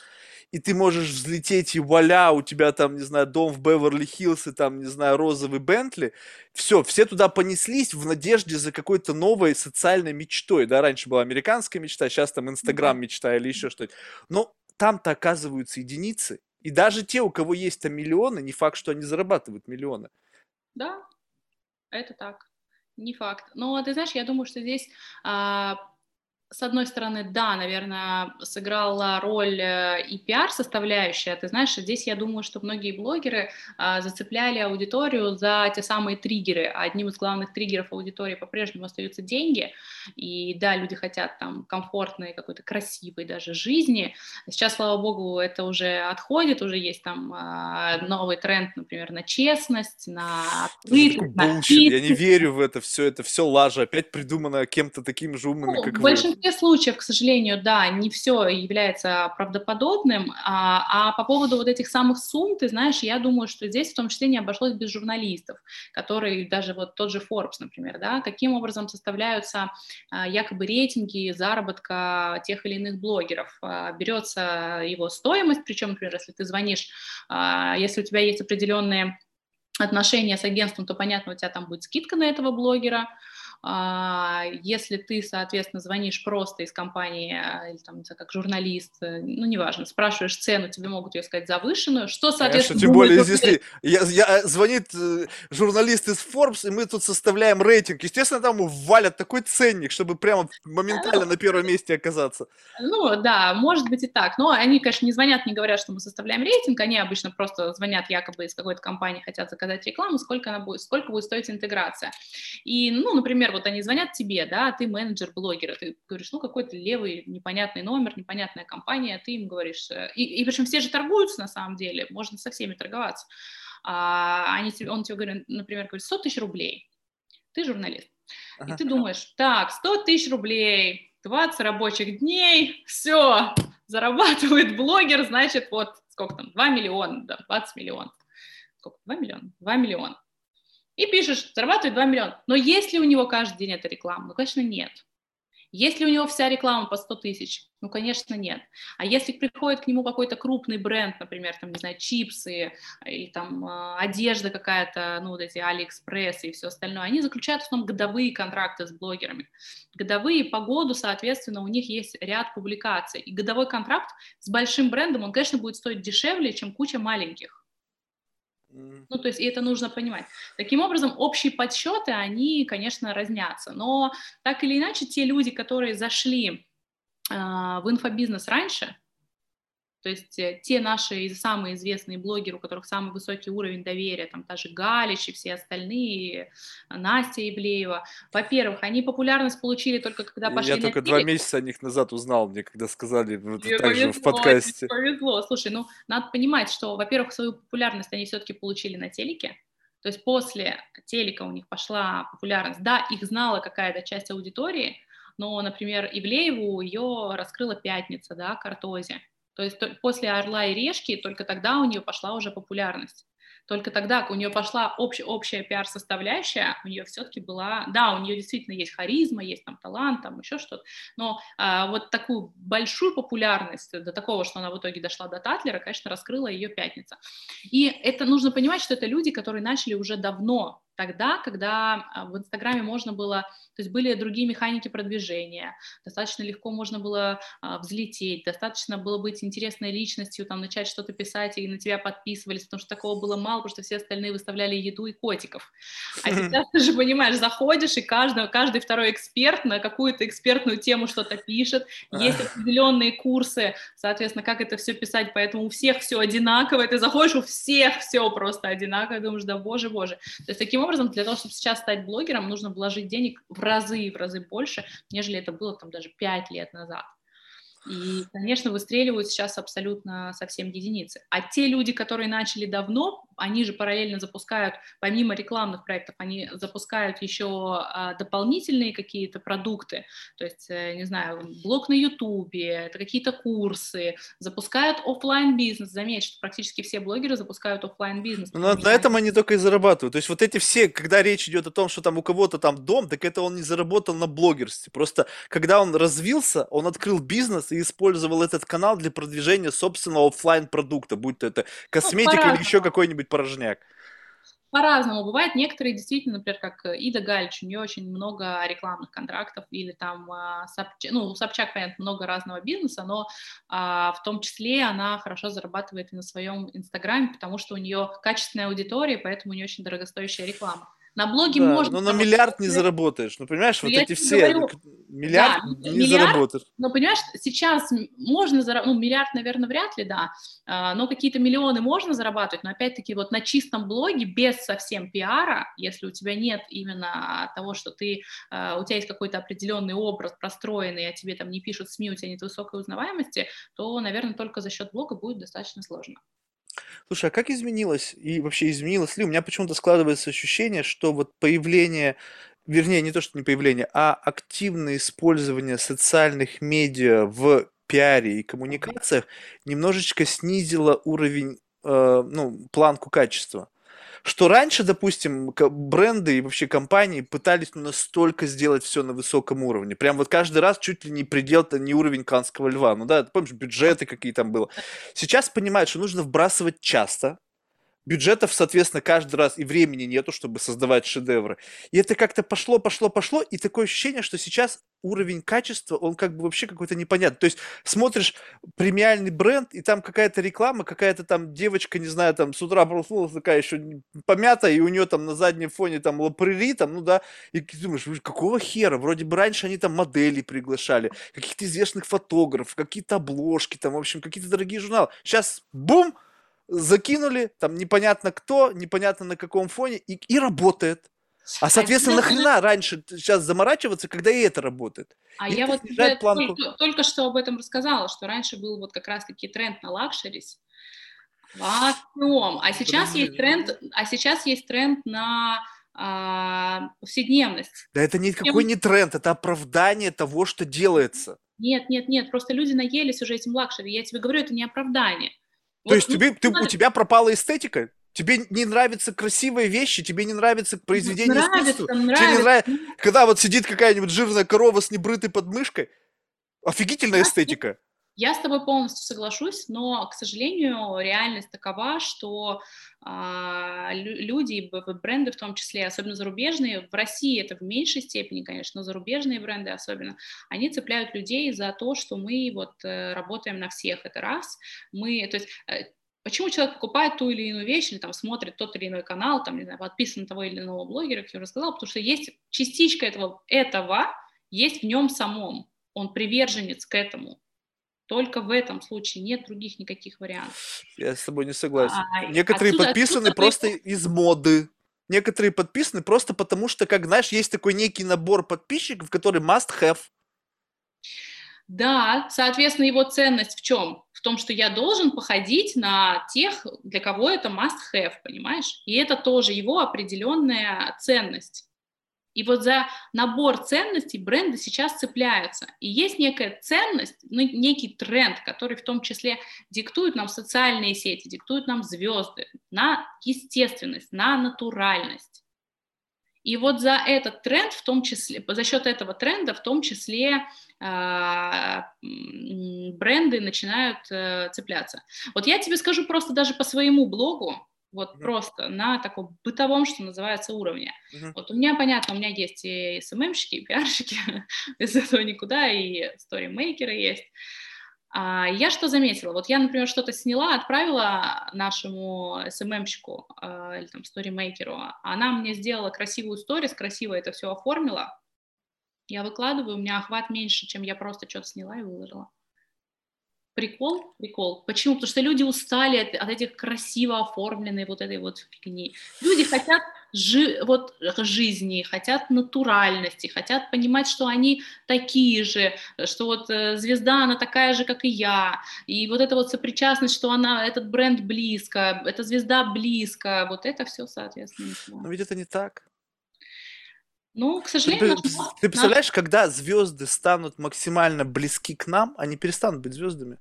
и ты можешь взлететь, и вуаля, у тебя там, не знаю, дом в Беверли-Хиллз, и там, не знаю, розовый Бентли. Все, все туда понеслись в надежде за какой-то новой социальной мечтой. Да, раньше была американская мечта, сейчас там Инстаграм мечта или еще что-то. Но там-то оказываются единицы. И даже те, у кого есть там миллионы, не факт, что они зарабатывают миллионы. Да, это так. Не факт. Но ты знаешь, я думаю, что здесь а, с одной стороны, да, наверное, сыграла роль э, и пиар-составляющая. Ты знаешь, здесь я думаю, что многие блогеры а, зацепляли аудиторию за те самые триггеры. А одним из главных триггеров аудитории по-прежнему остаются деньги. И да, люди хотят там комфортной, какой-то красивой даже жизни. Сейчас, слава богу, это уже отходит, уже есть там а, новый тренд, например, на честность, на открытость, на Я не верю в это все, это все лажа, опять придумано кем-то таким же умным, ну, как вы большинстве случаев, к сожалению, да, не все является правдоподобным, а, а по поводу вот этих самых сумм, ты знаешь, я думаю, что здесь в том числе не обошлось без журналистов, которые даже вот тот же Forbes, например, да, каким образом составляются а, якобы рейтинги заработка тех или иных блогеров. А, берется его стоимость, причем, например, если ты звонишь, а, если у тебя есть определенные отношения с агентством, то понятно, у тебя там будет скидка на этого блогера, если ты, соответственно, звонишь просто из компании, а, или там, как журналист, э, ну, неважно, спрашиваешь цену, тебе могут ее сказать завышенную, что, соответственно... Конечно, тем более, если я, я, э, звонит э, журналист из Forbes, и мы тут составляем рейтинг, естественно, там валят такой ценник, чтобы прямо моментально на первом месте оказаться. Ну, да, может быть и так, но они, конечно, не звонят, не говорят, что мы составляем рейтинг, они обычно просто звонят якобы из какой-то компании, хотят заказать рекламу, сколько она будет, сколько будет стоить интеграция. И, ну, например, вот они звонят тебе, да, а ты менеджер блогера, ты говоришь, ну, какой-то левый непонятный номер, непонятная компания, ты им говоришь, э, и, и причем все же торгуются на самом деле, можно со всеми торговаться, а, они тебе, он тебе говорит, например, говорит, 100 тысяч рублей, ты журналист, ага. и ты думаешь, так, 100 тысяч рублей, 20 рабочих дней, все, зарабатывает блогер, значит, вот сколько там, 2 миллиона, да, 20 миллионов, сколько, 2 миллиона, 2 миллиона, и пишешь, зарабатывает 2 миллиона. Но есть ли у него каждый день эта реклама? Ну, конечно, нет. Есть ли у него вся реклама по 100 тысяч? Ну, конечно, нет. А если приходит к нему какой-то крупный бренд, например, там, не знаю, чипсы или там э, одежда какая-то, ну, вот эти Алиэкспресс и все остальное, они заключают в основном годовые контракты с блогерами. Годовые по году, соответственно, у них есть ряд публикаций. И годовой контракт с большим брендом, он, конечно, будет стоить дешевле, чем куча маленьких. Ну, то есть и это нужно понимать. Таким образом, общие подсчеты, они, конечно, разнятся. Но так или иначе, те люди, которые зашли э, в инфобизнес раньше, то есть э, те наши самые известные блогеры, у которых самый высокий уровень доверия, там та же Галич и все остальные, Настя Ивлеева, во-первых, они популярность получили только когда пошли Я на только телек. два месяца о них назад узнал, мне когда сказали вот, также в подкасте. Повезло. Слушай, ну надо понимать, что, во-первых, свою популярность они все-таки получили на телеке, то есть после телека у них пошла популярность. Да, их знала какая-то часть аудитории, но, например, Ивлееву ее раскрыла пятница, да, Картозе. То есть после «Орла и решки» только тогда у нее пошла уже популярность. Только тогда у нее пошла общ, общая пиар-составляющая, у нее все-таки была, да, у нее действительно есть харизма, есть там талант, там еще что-то, но а, вот такую большую популярность до такого, что она в итоге дошла до Татлера, конечно, раскрыла ее пятница. И это нужно понимать, что это люди, которые начали уже давно тогда, когда а, в Инстаграме можно было, то есть были другие механики продвижения, достаточно легко можно было а, взлететь, достаточно было быть интересной личностью, там, начать что-то писать, и на тебя подписывались, потому что такого было мало, потому что все остальные выставляли еду и котиков. А сейчас ты же понимаешь, заходишь, и каждый, каждый второй эксперт на какую-то экспертную тему что-то пишет, есть определенные курсы, соответственно, как это все писать, поэтому у всех все одинаково, ты заходишь, у всех все просто одинаково, думаешь, да боже, боже. То есть таким образом, для того, чтобы сейчас стать блогером, нужно вложить денег в разы и в разы больше, нежели это было там даже 5 лет назад. И, конечно, выстреливают сейчас абсолютно совсем единицы. А те люди, которые начали давно, они же параллельно запускают, помимо рекламных проектов, они запускают еще а, дополнительные какие-то продукты, то есть, э, не знаю, блог на Ютубе, это какие-то курсы, запускают офлайн бизнес. Заметь, что практически все блогеры запускают офлайн бизнес. Но на, на этом они только и зарабатывают. То есть вот эти все, когда речь идет о том, что там у кого-то там дом, так это он не заработал на блогерстве. Просто когда он развился, он открыл бизнес и использовал этот канал для продвижения собственного офлайн продукта, будь то это ну, косметика ну, или еще какой-нибудь порожняк. По-разному бывает. Некоторые действительно, например, как Ида Гальч, у нее очень много рекламных контрактов, или там, а, Собчак, ну, у Собчак, понятно, много разного бизнеса, но а, в том числе она хорошо зарабатывает и на своем Инстаграме, потому что у нее качественная аудитория, поэтому у нее очень дорогостоящая реклама. На блоге да, можно... Но на миллиард не заработаешь. Ну, понимаешь, ну, вот эти все... Говорю, миллиард да, не миллиард, заработаешь. Но, понимаешь, сейчас можно заработать... Ну, миллиард, наверное, вряд ли, да. А, но какие-то миллионы можно зарабатывать, но, опять-таки, вот на чистом блоге, без совсем пиара, если у тебя нет именно того, что ты... А, у тебя есть какой-то определенный образ простроенный, а тебе там не пишут СМИ, у тебя нет высокой узнаваемости, то, наверное, только за счет блога будет достаточно сложно. Слушай, а как изменилось и вообще изменилось ли? У меня почему-то складывается ощущение, что вот появление, вернее, не то, что не появление, а активное использование социальных медиа в пиаре и коммуникациях немножечко снизило уровень, э, ну, планку качества. Что раньше, допустим, бренды и вообще компании пытались настолько сделать все на высоком уровне. Прям вот каждый раз чуть ли не предел-то не уровень канского льва. Ну да, помнишь, бюджеты какие там было. Сейчас понимают, что нужно вбрасывать часто, бюджетов, соответственно, каждый раз и времени нету, чтобы создавать шедевры. И это как-то пошло, пошло, пошло, и такое ощущение, что сейчас уровень качества, он как бы вообще какой-то непонятный. То есть смотришь премиальный бренд, и там какая-то реклама, какая-то там девочка, не знаю, там с утра проснулась такая еще помятая, и у нее там на заднем фоне там лапрери, там, ну да, и ты думаешь, какого хера? Вроде бы раньше они там модели приглашали, каких-то известных фотографов, какие-то обложки, там, в общем, какие-то дорогие журналы. Сейчас, бум, закинули, там непонятно кто, непонятно на каком фоне, и, и работает. А, соответственно, а нахрена раньше сейчас заморачиваться, когда и это работает? А и я вот планку... только, только что об этом рассказала, что раньше был вот как раз-таки тренд на luxury, во всем. А сейчас Подожди. есть тренд, а сейчас есть тренд на а, повседневность. Да это никакой не тренд, это оправдание того, что делается. Нет, нет, нет, просто люди наелись уже этим luxury. Я тебе говорю, это не оправдание. То вот, есть ну, тебе, ты, у тебя пропала эстетика? Тебе не нравятся красивые вещи, тебе не нравится произведение нравится, искусства. Нравится. Тебе не нравится, когда вот сидит какая-нибудь жирная корова с небрытой подмышкой. Офигительная эстетика. Я с тобой полностью соглашусь, но, к сожалению, реальность такова, что а, люди, бренды в том числе, особенно зарубежные, в России это в меньшей степени, конечно, но зарубежные бренды особенно, они цепляют людей за то, что мы вот э, работаем на всех, это раз, мы, то есть э, Почему человек покупает ту или иную вещь, или там смотрит тот или иной канал, там, не знаю, подписан на того или иного блогера, как я уже сказала, потому что есть частичка этого, этого есть в нем самом. Он приверженец к этому. Только в этом случае нет других никаких вариантов. Я с тобой не согласен. А, Некоторые отсюда, подписаны отсюда просто ты... из моды. Некоторые подписаны просто потому, что, как знаешь, есть такой некий набор подписчиков, который must have. Да, соответственно, его ценность в чем? В том, что я должен походить на тех, для кого это must have, понимаешь? И это тоже его определенная ценность. И вот за набор ценностей бренды сейчас цепляются. И есть некая ценность, ну, некий тренд, который в том числе диктует нам социальные сети, диктует нам звезды на естественность, на натуральность. И вот за этот тренд, в том числе, за счет этого тренда, в том числе а, бренды начинают э, цепляться. Вот я тебе скажу просто даже по своему блогу, вот mm-hmm. просто на таком бытовом, что называется, уровне. Mm-hmm. Вот у меня, понятно, у меня есть и СММщики, и пиарщики, без этого никуда, и сторимейкеры есть. А я что заметила? Вот я, например, что-то сняла, отправила нашему СММщику э, или там сторимейкеру, она мне сделала красивую сторис, красиво это все оформила, я выкладываю, у меня охват меньше, чем я просто что-то сняла и выложила. Прикол? Прикол. Почему? Потому что люди устали от, от этих красиво оформленной вот этой вот фигни. Люди хотят жи, вот, жизни, хотят натуральности, хотят понимать, что они такие же, что вот э, звезда, она такая же, как и я, и вот эта вот сопричастность, что она, этот бренд близко, эта звезда близко, вот это все, соответственно. Но ведь это не так. Ну, к сожалению, ты, наш... ты представляешь, когда звезды станут максимально близки к нам, они перестанут быть звездами?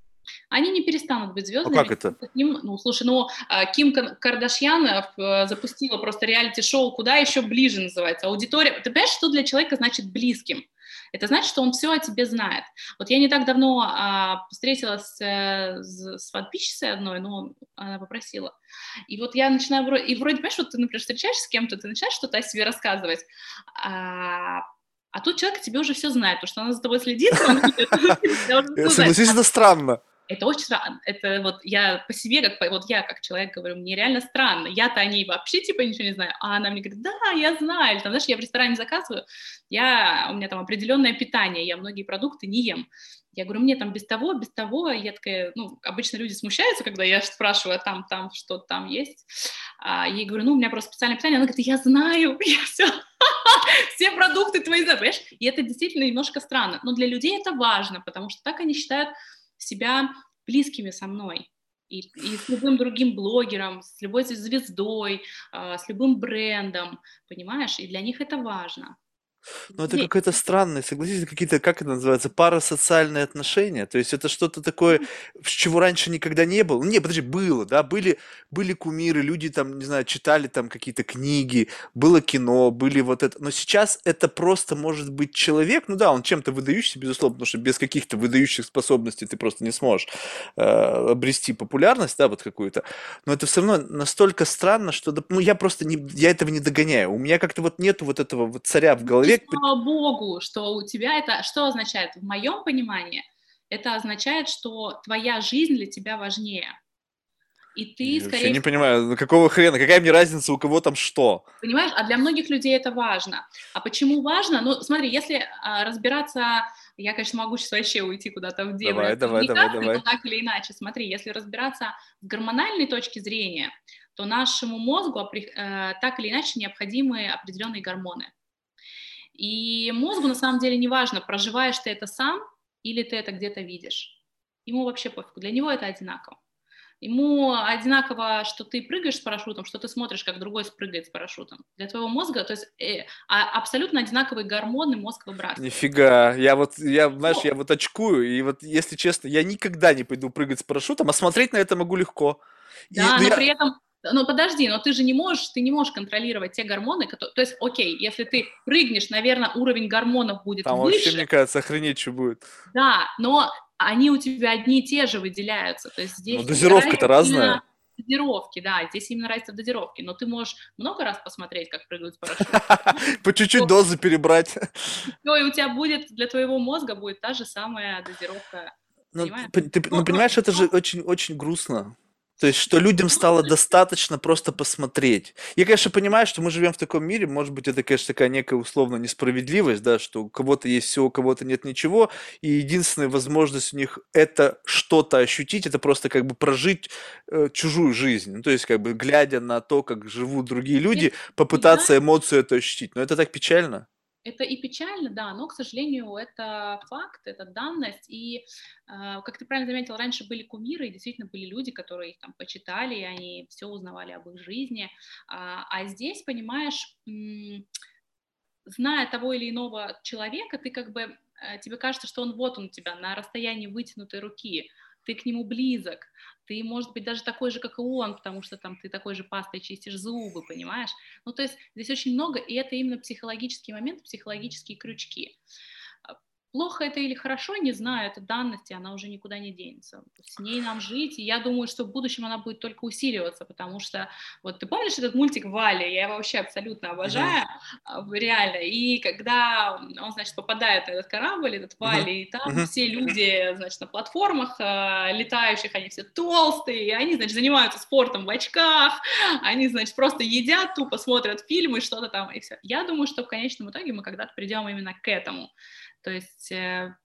Они не перестанут быть звездами. А как это? Ким, ну, слушай, ну, а, Ким Кардашьян э, запустила просто реалити-шоу «Куда еще ближе» называется. Аудитория... Ты понимаешь, что для человека значит близким? Это значит, что он все о тебе знает. Вот я не так давно а, встретилась э, с, с подписчицей одной, но она попросила. И вот я начинаю, и вроде, понимаешь, вот ты, например, встречаешься с кем-то, ты начинаешь что-то о себе рассказывать, а, а тут человек тебе уже все знает, потому что она за тобой следит. Согласись, это странно это очень странно, это вот я по себе, как вот я как человек говорю, мне реально странно, я-то о ней вообще типа ничего не знаю, а она мне говорит, да, я знаю, или там, знаешь, я в ресторане заказываю, я, у меня там определенное питание, я многие продукты не ем, я говорю, мне там без того, без того, я такая, ну, обычно люди смущаются, когда я спрашиваю, а там, там, что там есть, а ей говорю, ну, у меня просто специальное питание, она говорит, я знаю, я все, все продукты твои понимаешь, и это действительно немножко странно, но для людей это важно, потому что так они считают, себя близкими со мной. И, и с любым другим блогером, с любой звездой, э, с любым брендом, понимаешь? И для них это важно. Ну, это какое-то странное, согласитесь, какие-то, как это называется, парасоциальные отношения. То есть это что-то такое, с чего раньше никогда не было. Ну, не, подожди, было, да, были, были кумиры, люди там, не знаю, читали там какие-то книги, было кино, были вот это. Но сейчас это просто может быть человек, ну да, он чем-то выдающийся, безусловно, потому что без каких-то выдающих способностей ты просто не сможешь э, обрести популярность, да, вот какую-то. Но это все равно настолько странно, что, ну, я просто не, я этого не догоняю. У меня как-то вот нету вот этого вот царя в голове, человек... Слава богу, что у тебя это... Что означает? В моем понимании это означает, что твоя жизнь для тебя важнее. И ты, я скорее вообще не понимаю, ну какого хрена, какая мне разница, у кого там что? Понимаешь, а для многих людей это важно. А почему важно? Ну, смотри, если а, разбираться, я, конечно, могу сейчас вообще уйти куда-то в дебри давай, давай, давай, давай. но так или иначе, смотри, если разбираться с гормональной точки зрения, то нашему мозгу э, так или иначе необходимы определенные гормоны. И мозгу на самом деле не важно, проживаешь ты это сам или ты это где-то видишь. Ему вообще пофигу, для него это одинаково. Ему одинаково, что ты прыгаешь с парашютом, что ты смотришь, как другой спрыгает с парашютом. Для твоего мозга, то есть э, а, абсолютно одинаковые гормоны мозг выбрасывает. Нифига, я вот, я, знаешь, я вот очкую, и вот, если честно, я никогда не пойду прыгать с парашютом, а смотреть на это могу легко. Да, и, но я... при этом но подожди, но ты же не можешь, ты не можешь контролировать те гормоны, которые, то есть, окей, если ты прыгнешь, наверное, уровень гормонов будет Там выше. вообще, мне кажется, охренеть, что будет. Да, но они у тебя одни и те же выделяются, то есть здесь... Но дозировка-то разная. Дозировки, да, здесь именно разница в дозировке, но ты можешь много раз посмотреть, как прыгают с парашютом. По чуть-чуть дозы перебрать. Ну, и у тебя будет, для твоего мозга будет та же самая дозировка, ну, ты, ну, понимаешь, это же очень-очень грустно. То есть, что людям стало достаточно просто посмотреть. Я, конечно, понимаю, что мы живем в таком мире, может быть, это, конечно, такая некая условно несправедливость, да, что у кого-то есть все, у кого-то нет ничего, и единственная возможность у них это что-то ощутить, это просто как бы прожить э, чужую жизнь. Ну, то есть, как бы, глядя на то, как живут другие люди, попытаться эмоцию это ощутить. Но это так печально. Это и печально, да, но, к сожалению, это факт, это данность. И, э, как ты правильно заметил, раньше были кумиры, и действительно были люди, которые их там почитали, и они все узнавали об их жизни. А, а здесь, понимаешь, зная того или иного человека, ты как бы, э, тебе кажется, что он вот он у тебя на расстоянии вытянутой руки, ты к нему близок, ты, может быть, даже такой же, как и он, потому что там ты такой же пастой чистишь зубы, понимаешь? Ну, то есть здесь очень много, и это именно психологический момент, психологические крючки. Плохо это или хорошо, не знаю, это данность, и она уже никуда не денется. С ней нам жить, и я думаю, что в будущем она будет только усиливаться, потому что, вот ты помнишь этот мультик Вали, я его вообще абсолютно обожаю, mm-hmm. реально, и когда он, значит, попадает на этот корабль, этот Вали, mm-hmm. и там mm-hmm. все люди, значит, на платформах э, летающих, они все толстые, и они, значит, занимаются спортом в очках, они, значит, просто едят, тупо смотрят фильмы, что-то там, и все. Я думаю, что в конечном итоге мы когда-то придем именно к этому, то есть, э,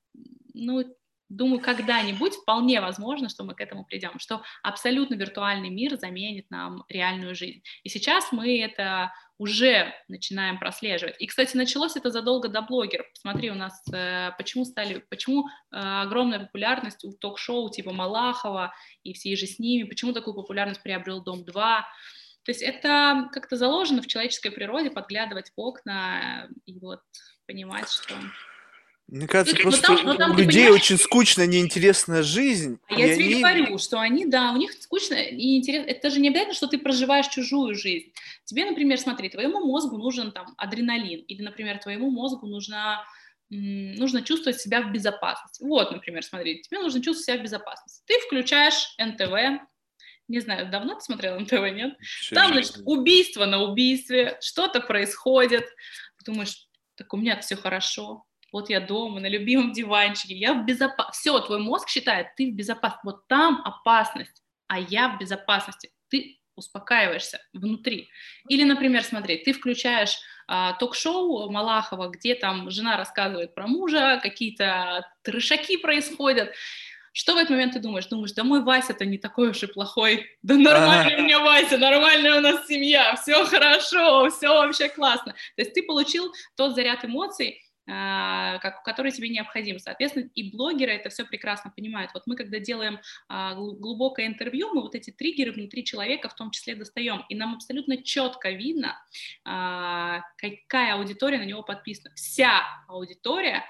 ну, думаю, когда-нибудь вполне возможно, что мы к этому придем, что абсолютно виртуальный мир заменит нам реальную жизнь. И сейчас мы это уже начинаем прослеживать. И, кстати, началось это задолго до блогеров. Посмотри, у нас э, почему стали, почему э, огромная популярность у ток-шоу типа Малахова и все же с ними, почему такую популярность приобрел Дом 2. То есть это как-то заложено в человеческой природе подглядывать в окна и вот понимать, что мне кажется, ну, просто ну, там, у людей очень скучная, неинтересная жизнь. А я тебе они... говорю, что они, да, у них скучно и интересно. Это же не обязательно, что ты проживаешь чужую жизнь. Тебе, например, смотри, твоему мозгу нужен там адреналин, или, например, твоему мозгу нужна нужно чувствовать себя в безопасности. Вот, например, смотри, тебе нужно чувствовать себя в безопасности. Ты включаешь НТВ, не знаю, давно ты смотрел НТВ, нет? Еще Там, значит, убийство на убийстве, что-то происходит. Думаешь, так у меня все хорошо, вот я дома, на любимом диванчике, я в безопасности. Все, твой мозг считает, ты в безопасности. Вот там опасность, а я в безопасности. Ты успокаиваешься внутри. Или, например, смотри, ты включаешь а, ток-шоу Малахова, где там жена рассказывает про мужа, какие-то трешаки происходят. Что в этот момент ты думаешь? Думаешь, да мой Вася-то не такой уж и плохой. Да нормальный у меня Вася, нормальная у нас семья, все хорошо, все вообще классно. То есть ты получил тот заряд эмоций, который тебе необходим. Соответственно, и блогеры это все прекрасно понимают. Вот мы, когда делаем а, глубокое интервью, мы вот эти триггеры внутри человека в том числе достаем, и нам абсолютно четко видно, а, какая аудитория на него подписана. Вся аудитория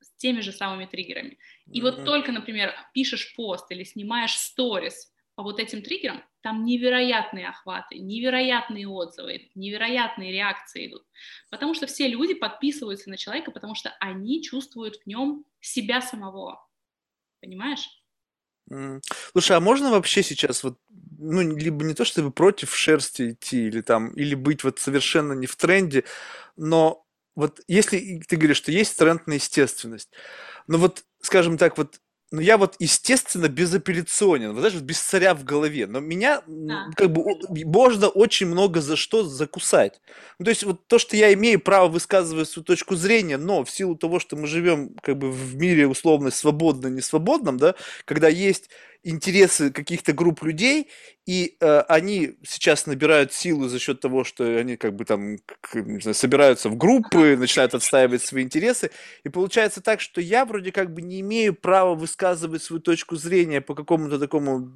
с теми же самыми триггерами. И mm-hmm. вот только, например, пишешь пост или снимаешь сторис по вот этим триггерам, там невероятные охваты, невероятные отзывы, невероятные реакции идут. Потому что все люди подписываются на человека, потому что они чувствуют в нем себя самого. Понимаешь? Слушай, а можно вообще сейчас вот, ну, либо не то чтобы против шерсти идти, или там, или быть вот совершенно не в тренде, но вот если ты говоришь, что есть тренд на естественность, но вот, скажем так, вот ну, я вот, естественно, безапелляционен, вот, знаешь, без царя в голове, но меня, да. как бы, можно очень много за что закусать. Ну, то есть, вот то, что я имею право высказывать свою точку зрения, но в силу того, что мы живем, как бы, в мире условно свободно-несвободном, да, когда есть интересы каких-то групп людей, и э, они сейчас набирают силу за счет того, что они как бы там к, знаю, собираются в группы, начинают отстаивать свои интересы, и получается так, что я вроде как бы не имею права высказывать свою точку зрения по какому-то такому,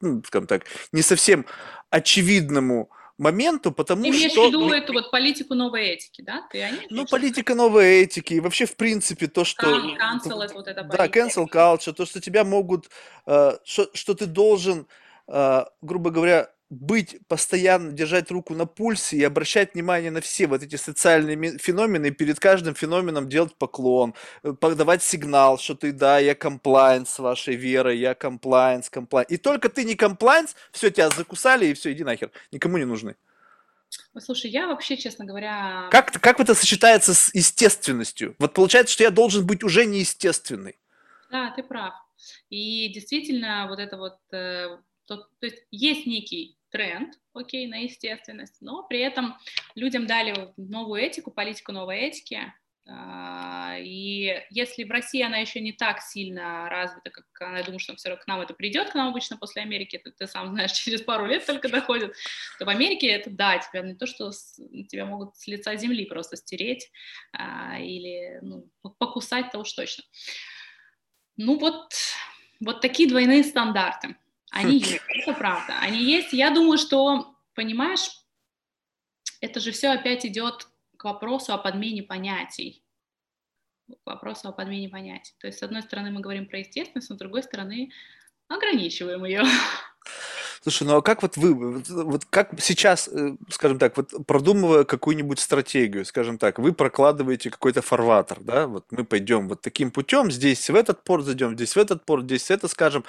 ну, скажем так, не совсем очевидному моменту, потому Ты что... имеешь в виду эту вот политику новой этики, да? Ты ну, политика новой этики, и вообще, в принципе, то, что... Cancel это вот это Да, cancel culture, то, что тебя могут... Э, что, что ты должен, э, грубо говоря, быть постоянно, держать руку на пульсе и обращать внимание на все вот эти социальные феномены, и перед каждым феноменом делать поклон, э, подавать сигнал, что ты, да, я комплайнс с вашей верой, я комплайнс, комплайнс. И только ты не комплайнс, все, тебя закусали, и все, иди нахер, никому не нужны. Слушай, я вообще, честно говоря... Как, как это сочетается с естественностью? Вот получается, что я должен быть уже неестественный. Да, ты прав. И действительно, вот это вот э, То, то есть есть некий тренд, окей, на естественность, но при этом людям дали новую этику, политику новой этики, а, и если в России она еще не так сильно развита, как она, я думаю, что все равно к нам это придет, к нам обычно после Америки, это ты сам знаешь, через пару лет только доходит, то в Америке это да, тебя не то, что с, тебя могут с лица земли просто стереть а, или ну, покусать-то уж точно. Ну вот, вот такие двойные стандарты. Они есть, это правда. Они есть. Я думаю, что, понимаешь, это же все опять идет к вопросу о подмене понятий. К вопросу о подмене понятий. То есть, с одной стороны, мы говорим про естественность, но с другой стороны, ограничиваем ее. Слушай, ну а как вот вы, вот, вот как сейчас, э, скажем так, вот продумывая какую-нибудь стратегию, скажем так, вы прокладываете какой-то фарватер, да, вот мы пойдем вот таким путем, здесь в этот порт зайдем, здесь в этот порт, здесь это скажем,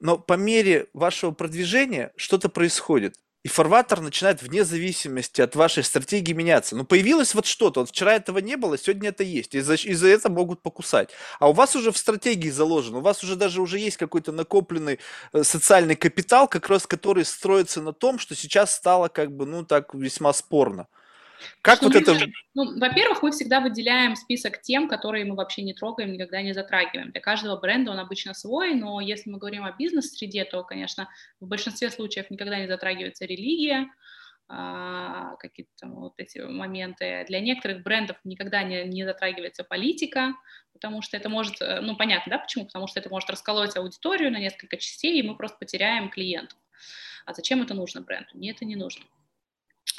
но по мере вашего продвижения что-то происходит и фарватер начинает вне зависимости от вашей стратегии меняться. Ну, появилось вот что-то. Вот вчера этого не было, сегодня это есть. Из-за из этого могут покусать. А у вас уже в стратегии заложено, у вас уже даже уже есть какой-то накопленный э, социальный капитал, как раз который строится на том, что сейчас стало как бы, ну, так весьма спорно. Как что вот это... Ну, во-первых, мы всегда выделяем список тем, которые мы вообще не трогаем, никогда не затрагиваем. Для каждого бренда он обычно свой, но если мы говорим о бизнес-среде, то, конечно, в большинстве случаев никогда не затрагивается религия, а, какие-то вот эти моменты. Для некоторых брендов никогда не, не затрагивается политика, потому что это может, э, ну, понятно, да, почему? Потому что это может расколоть аудиторию на несколько частей, и мы просто потеряем клиентов. А зачем это нужно бренду? Мне это не нужно.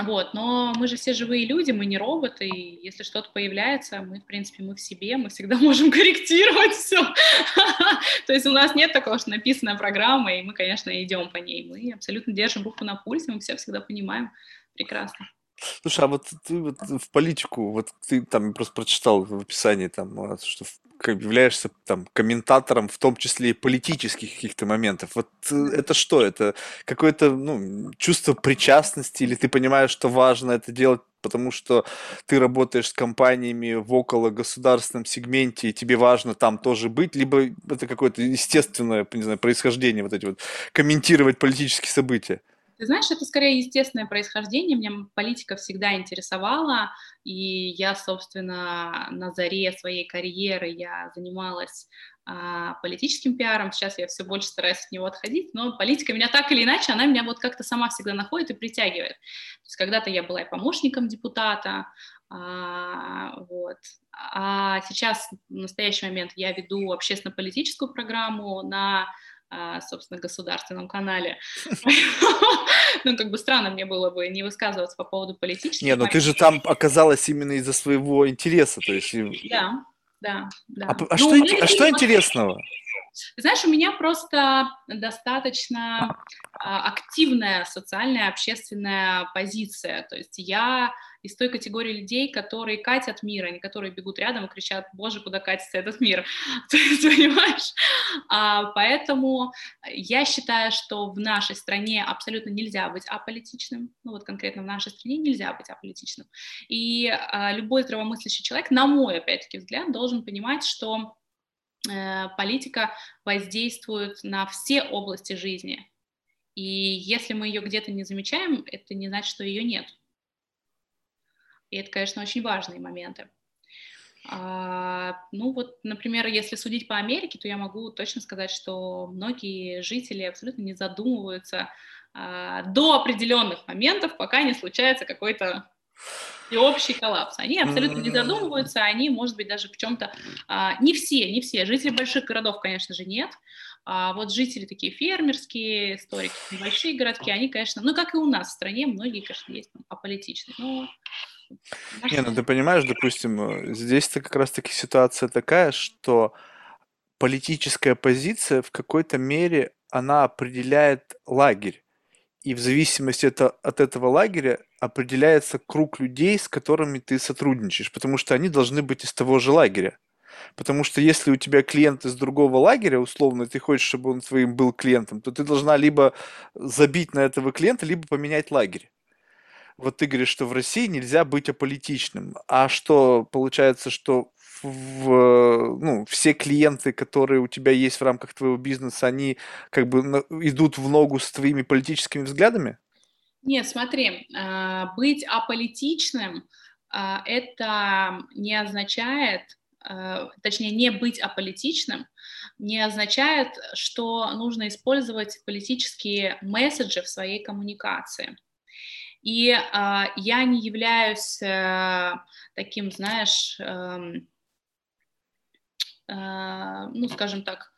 Вот, но мы же все живые люди, мы не роботы, и если что-то появляется, мы, в принципе, мы в себе, мы всегда можем корректировать все. То есть у нас нет такого, что написана программа, и мы, конечно, идем по ней. Мы абсолютно держим руку на пульсе, мы все всегда понимаем прекрасно. Слушай, а вот ты вот в политику, вот ты там просто прочитал в описании там, а, что являешься там комментатором, в том числе и политических каких-то моментов. Вот э, это что? Это какое-то ну, чувство причастности, или ты понимаешь, что важно это делать, потому что ты работаешь с компаниями в около государственном сегменте, и тебе важно там тоже быть, либо это какое-то естественное, не знаю, происхождение, вот эти вот комментировать политические события? Ты знаешь, это скорее естественное происхождение. Меня политика всегда интересовала, и я, собственно, на заре своей карьеры я занималась а, политическим пиаром. Сейчас я все больше стараюсь от него отходить, но политика меня так или иначе, она меня вот как-то сама всегда находит и притягивает. То есть когда-то я была и помощником депутата, а, вот. А сейчас, в настоящий момент, я веду общественно-политическую программу на собственно, государственном канале. Ну, как бы странно мне было бы не высказываться по поводу политических. Не, но ты же там оказалась именно из-за своего интереса, то есть... Да, да, да. А, а, что, а интересного? Знаешь, у меня просто достаточно а, активная социальная, общественная позиция. То есть я из той категории людей, которые катят мир, а не которые бегут рядом и кричат, боже, куда катится этот мир, понимаешь? А, поэтому я считаю, что в нашей стране абсолютно нельзя быть аполитичным, ну вот конкретно в нашей стране нельзя быть аполитичным. И а, любой здравомыслящий человек, на мой, опять-таки, взгляд, должен понимать, что э, политика воздействует на все области жизни. И если мы ее где-то не замечаем, это не значит, что ее нет. И это, конечно, очень важные моменты. А, ну вот, например, если судить по Америке, то я могу точно сказать, что многие жители абсолютно не задумываются а, до определенных моментов, пока не случается какой-то общий коллапс. Они абсолютно не задумываются, они, может быть, даже в чем-то... А, не все, не все. Жители больших городов, конечно же, нет. А вот жители такие фермерские, историки, небольшие городки, они, конечно, ну, как и у нас в стране, многие, конечно, есть аполитичные, но не, ну ты понимаешь, допустим, э, здесь-то как раз-таки ситуация такая, что политическая позиция в какой-то мере, она определяет лагерь. И в зависимости это, от этого лагеря определяется круг людей, с которыми ты сотрудничаешь, потому что они должны быть из того же лагеря. Потому что если у тебя клиент из другого лагеря, условно, ты хочешь, чтобы он твоим был клиентом, то ты должна либо забить на этого клиента, либо поменять лагерь вот ты говоришь, что в России нельзя быть аполитичным. А что, получается, что в, ну, все клиенты, которые у тебя есть в рамках твоего бизнеса, они как бы идут в ногу с твоими политическими взглядами? Нет, смотри, а, быть аполитичным а, это не означает, а, точнее, не быть аполитичным не означает, что нужно использовать политические месседжи в своей коммуникации. И я не являюсь э, таким, знаешь, эм, ну, скажем так,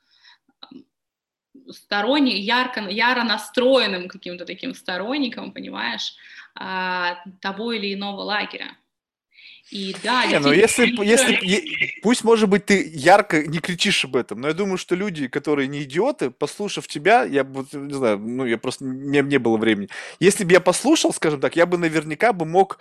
сторонник, ярко, яро настроенным каким-то таким сторонником, понимаешь, того или иного лагеря. И да, не, ну если, если, пусть, может быть, ты ярко не кричишь об этом, но я думаю, что люди, которые не идиоты, послушав тебя, я бы, не знаю, ну, я просто, мне не было времени. Если бы я послушал, скажем так, я бы наверняка бы мог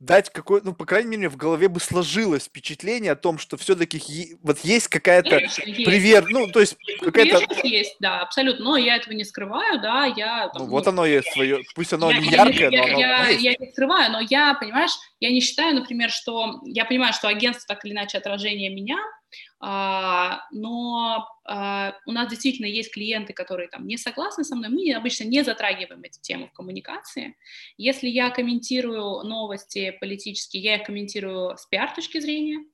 дать какое ну, по крайней мере, в голове бы сложилось впечатление о том, что все-таки вот есть какая-то привер, ну, то есть какая-то... есть, да, абсолютно, но я этого не скрываю, да, я... Там, ну, вот оно есть свое, пусть оно я, не яркое, я, но оно я, есть. я не скрываю, но я, понимаешь, я не считаю, например, что... Я понимаю, что агентство так или иначе отражение меня, но а, у нас действительно есть клиенты, которые там не согласны со мной, мы обычно не затрагиваем эти темы в коммуникации. Если я комментирую новости политические, я их комментирую с пиар точки зрения, а,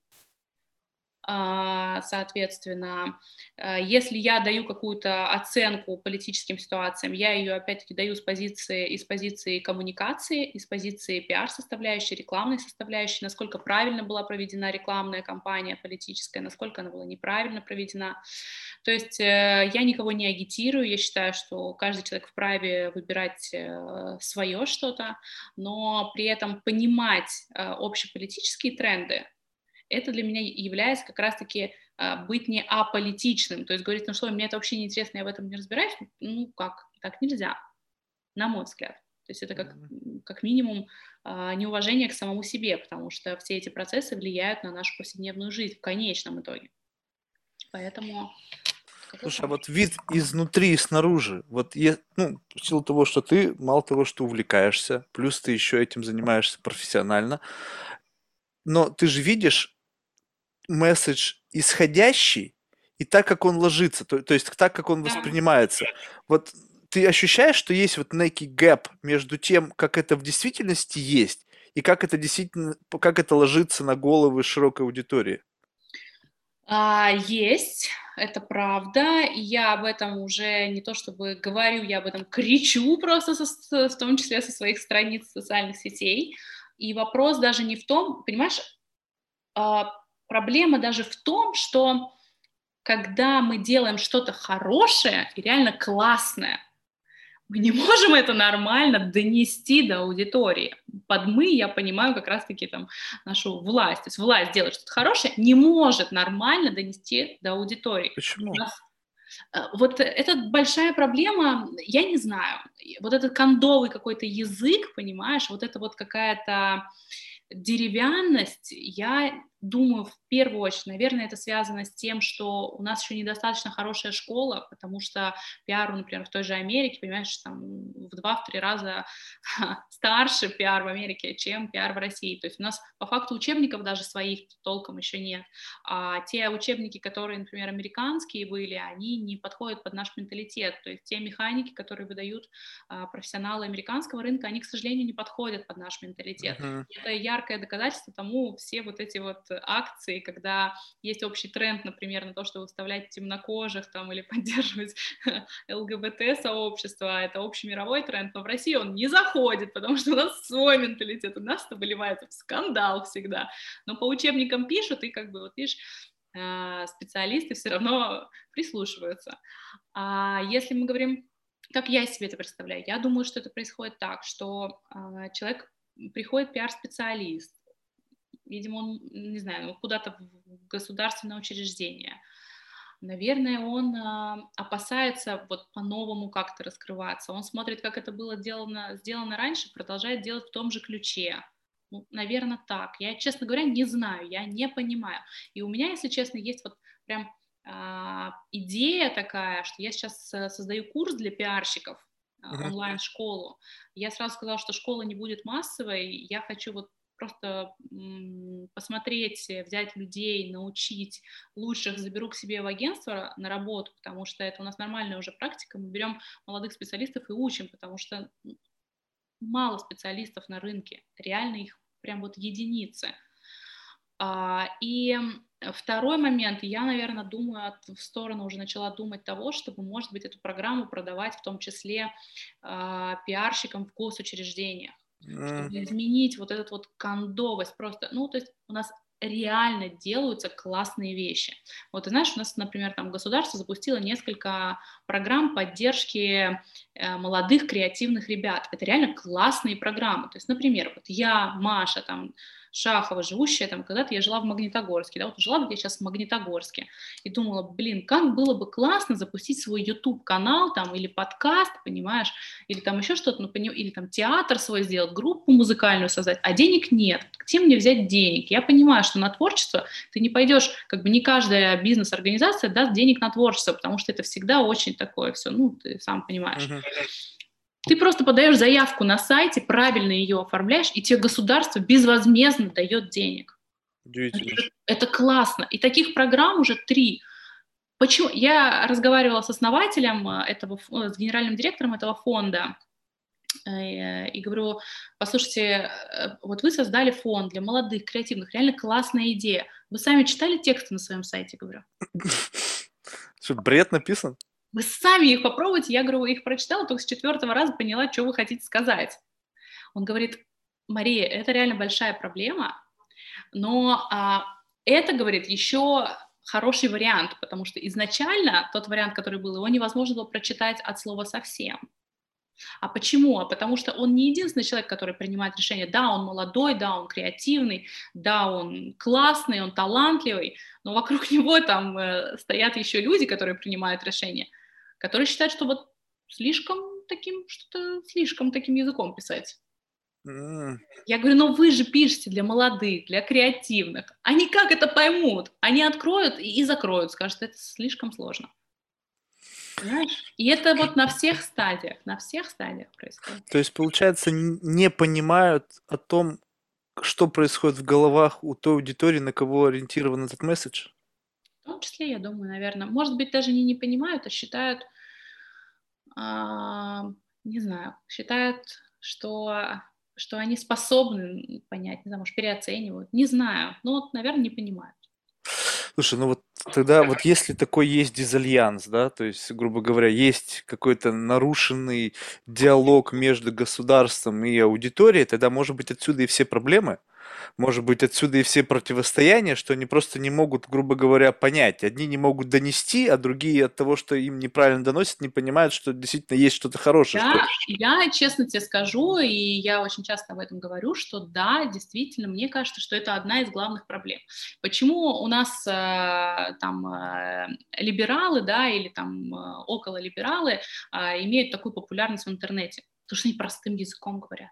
соответственно, э, если я даю какую-то оценку политическим ситуациям, я ее опять-таки даю с позиции, из позиции коммуникации, из позиции пиар-составляющей, рекламной составляющей, насколько правильно была проведена рекламная кампания политическая, насколько она была неправильно проведена. То есть э, я никого не агитирую, я считаю, что каждый человек вправе выбирать э, свое что-то, но при этом понимать общеполитические тренды, это для меня является как раз-таки а, быть не аполитичным, то есть говорить, ну что, мне это вообще не интересно, я в этом не разбираюсь, ну как, так нельзя, на мой взгляд. То есть это как, как минимум а, неуважение к самому себе, потому что все эти процессы влияют на нашу повседневную жизнь в конечном итоге. Поэтому... Слушай, а вот вид изнутри и снаружи, вот я, ну, в силу того, что ты, мало того, что увлекаешься, плюс ты еще этим занимаешься профессионально, но ты же видишь месседж исходящий и так, как он ложится, то, то есть так, как он воспринимается. Вот ты ощущаешь, что есть вот некий гэп между тем, как это в действительности есть, и как это действительно, как это ложится на головы широкой аудитории? А, есть, это правда. И я об этом уже не то чтобы говорю, я об этом кричу просто, со, в том числе со своих страниц социальных сетей. И вопрос даже не в том, понимаешь, а, проблема даже в том, что когда мы делаем что-то хорошее и реально классное, мы не можем это нормально донести до аудитории. Под мы я понимаю как раз-таки там нашу власть. То есть власть делает что-то хорошее, не может нормально донести до аудитории. Почему? Э, вот это большая проблема, я не знаю, вот этот кондовый какой-то язык, понимаешь, вот это вот какая-то деревянность, я думаю, в первую очередь, наверное, это связано с тем, что у нас еще недостаточно хорошая школа, потому что пиару, например, в той же Америке, понимаешь, там в два-три раза старше пиар в Америке, чем пиар в России. То есть у нас по факту учебников даже своих толком еще нет. А те учебники, которые, например, американские были, они не подходят под наш менталитет. То есть те механики, которые выдают а, профессионалы американского рынка, они, к сожалению, не подходят под наш менталитет. Uh-huh. Это яркое доказательство тому все вот эти вот акции, когда есть общий тренд, например, на то, чтобы выставлять темнокожих там или поддерживать ЛГБТ-сообщество, а это общий мировой тренд, но в России он не заходит, потому что у нас свой менталитет, у нас это выливается в скандал всегда. Но по учебникам пишут, и как бы вот видишь, э, специалисты все равно прислушиваются. А если мы говорим, как я себе это представляю, я думаю, что это происходит так, что э, человек приходит пиар-специалист, видимо, он, не знаю, куда-то в государственное учреждение. Наверное, он э, опасается вот по-новому как-то раскрываться. Он смотрит, как это было сделано, сделано раньше, продолжает делать в том же ключе. Ну, наверное, так. Я, честно говоря, не знаю, я не понимаю. И у меня, если честно, есть вот прям э, идея такая, что я сейчас э, создаю курс для пиарщиков, онлайн-школу. Я сразу сказала, что школа не будет массовой, я хочу вот просто посмотреть, взять людей, научить лучших, заберу к себе в агентство на работу, потому что это у нас нормальная уже практика, мы берем молодых специалистов и учим, потому что мало специалистов на рынке, реально их прям вот единицы. А, и второй момент, я, наверное, думаю, в сторону уже начала думать того, чтобы, может быть, эту программу продавать в том числе а, пиарщикам в госучреждениях, чтобы изменить вот этот вот кондовость просто, ну, то есть у нас реально делаются классные вещи. Вот, ты знаешь, у нас, например, там государство запустило несколько программ поддержки э, молодых креативных ребят. Это реально классные программы. То есть, например, вот я, Маша, там, Шахова, живущая там, когда-то я жила в Магнитогорске, да, вот жила бы я сейчас в Магнитогорске, и думала, блин, как было бы классно запустить свой YouTube-канал там, или подкаст, понимаешь, или там еще что-то, ну, или там театр свой сделать, группу музыкальную создать, а денег нет, где мне взять денег? Я понимаю, что на творчество ты не пойдешь, как бы не каждая бизнес-организация даст денег на творчество, потому что это всегда очень такое все, ну, ты сам понимаешь. Uh-huh. Ты просто подаешь заявку на сайте, правильно ее оформляешь, и тебе государство безвозмездно дает денег. Это, это классно. И таких программ уже три. Почему? Я разговаривала с основателем э, этого, с генеральным директором этого фонда, э, и говорю, послушайте, э, вот вы создали фонд для молодых, креативных, реально классная идея. Вы сами читали тексты на своем сайте, говорю? Что, бред написан? Вы сами их попробуйте. Я говорю, их прочитала, только с четвертого раза поняла, что вы хотите сказать. Он говорит, Мария, это реально большая проблема, но а, это, говорит, еще хороший вариант, потому что изначально тот вариант, который был, его невозможно было прочитать от слова совсем. А почему? А потому что он не единственный человек, который принимает решение. Да, он молодой, да, он креативный, да, он классный, он талантливый, но вокруг него там э, стоят еще люди, которые принимают решения которые считают, что вот слишком таким, что-то слишком таким языком писать. Mm. Я говорю, но вы же пишете для молодых, для креативных. Они как это поймут? Они откроют и, и закроют, скажут, это слишком сложно. Понимаешь? И это вот на всех стадиях, на всех стадиях происходит. То есть, получается, не понимают о том, что происходит в головах у той аудитории, на кого ориентирован этот месседж? В том числе, я думаю, наверное. Может быть, даже не не понимают, а считают, а, не знаю, считают, что, что они способны понять, не знаю, может, переоценивают. Не знаю, но, вот, наверное, не понимают. Слушай, ну вот тогда вот если такой есть дизальянс, да, то есть, грубо говоря, есть какой-то нарушенный диалог между государством и аудиторией, тогда, может быть, отсюда и все проблемы? Может быть, отсюда и все противостояния, что они просто не могут, грубо говоря, понять. Одни не могут донести, а другие от того, что им неправильно доносят, не понимают, что действительно есть что-то хорошее. Да, я честно тебе скажу, и я очень часто об этом говорю, что да, действительно, мне кажется, что это одна из главных проблем. Почему у нас э, там э, либералы, да, или там э, около либералы имеют такую популярность в интернете? Потому что они простым языком говорят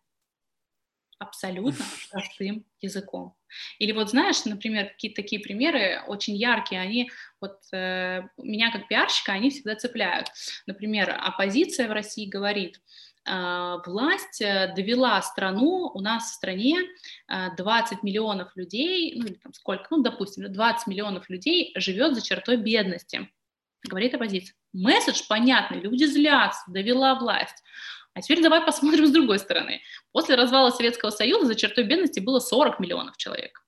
абсолютно простым языком. Или вот знаешь, например, какие-то такие примеры очень яркие, они вот э, меня как пиарщика, они всегда цепляют. Например, оппозиция в России говорит, э, власть э, довела страну, у нас в стране 20 э, миллионов людей, ну или там сколько, ну допустим, 20 миллионов людей живет за чертой бедности, говорит оппозиция. Месседж понятный, люди злятся, довела власть. А теперь давай посмотрим с другой стороны. После развала Советского Союза за чертой бедности было 40 миллионов человек.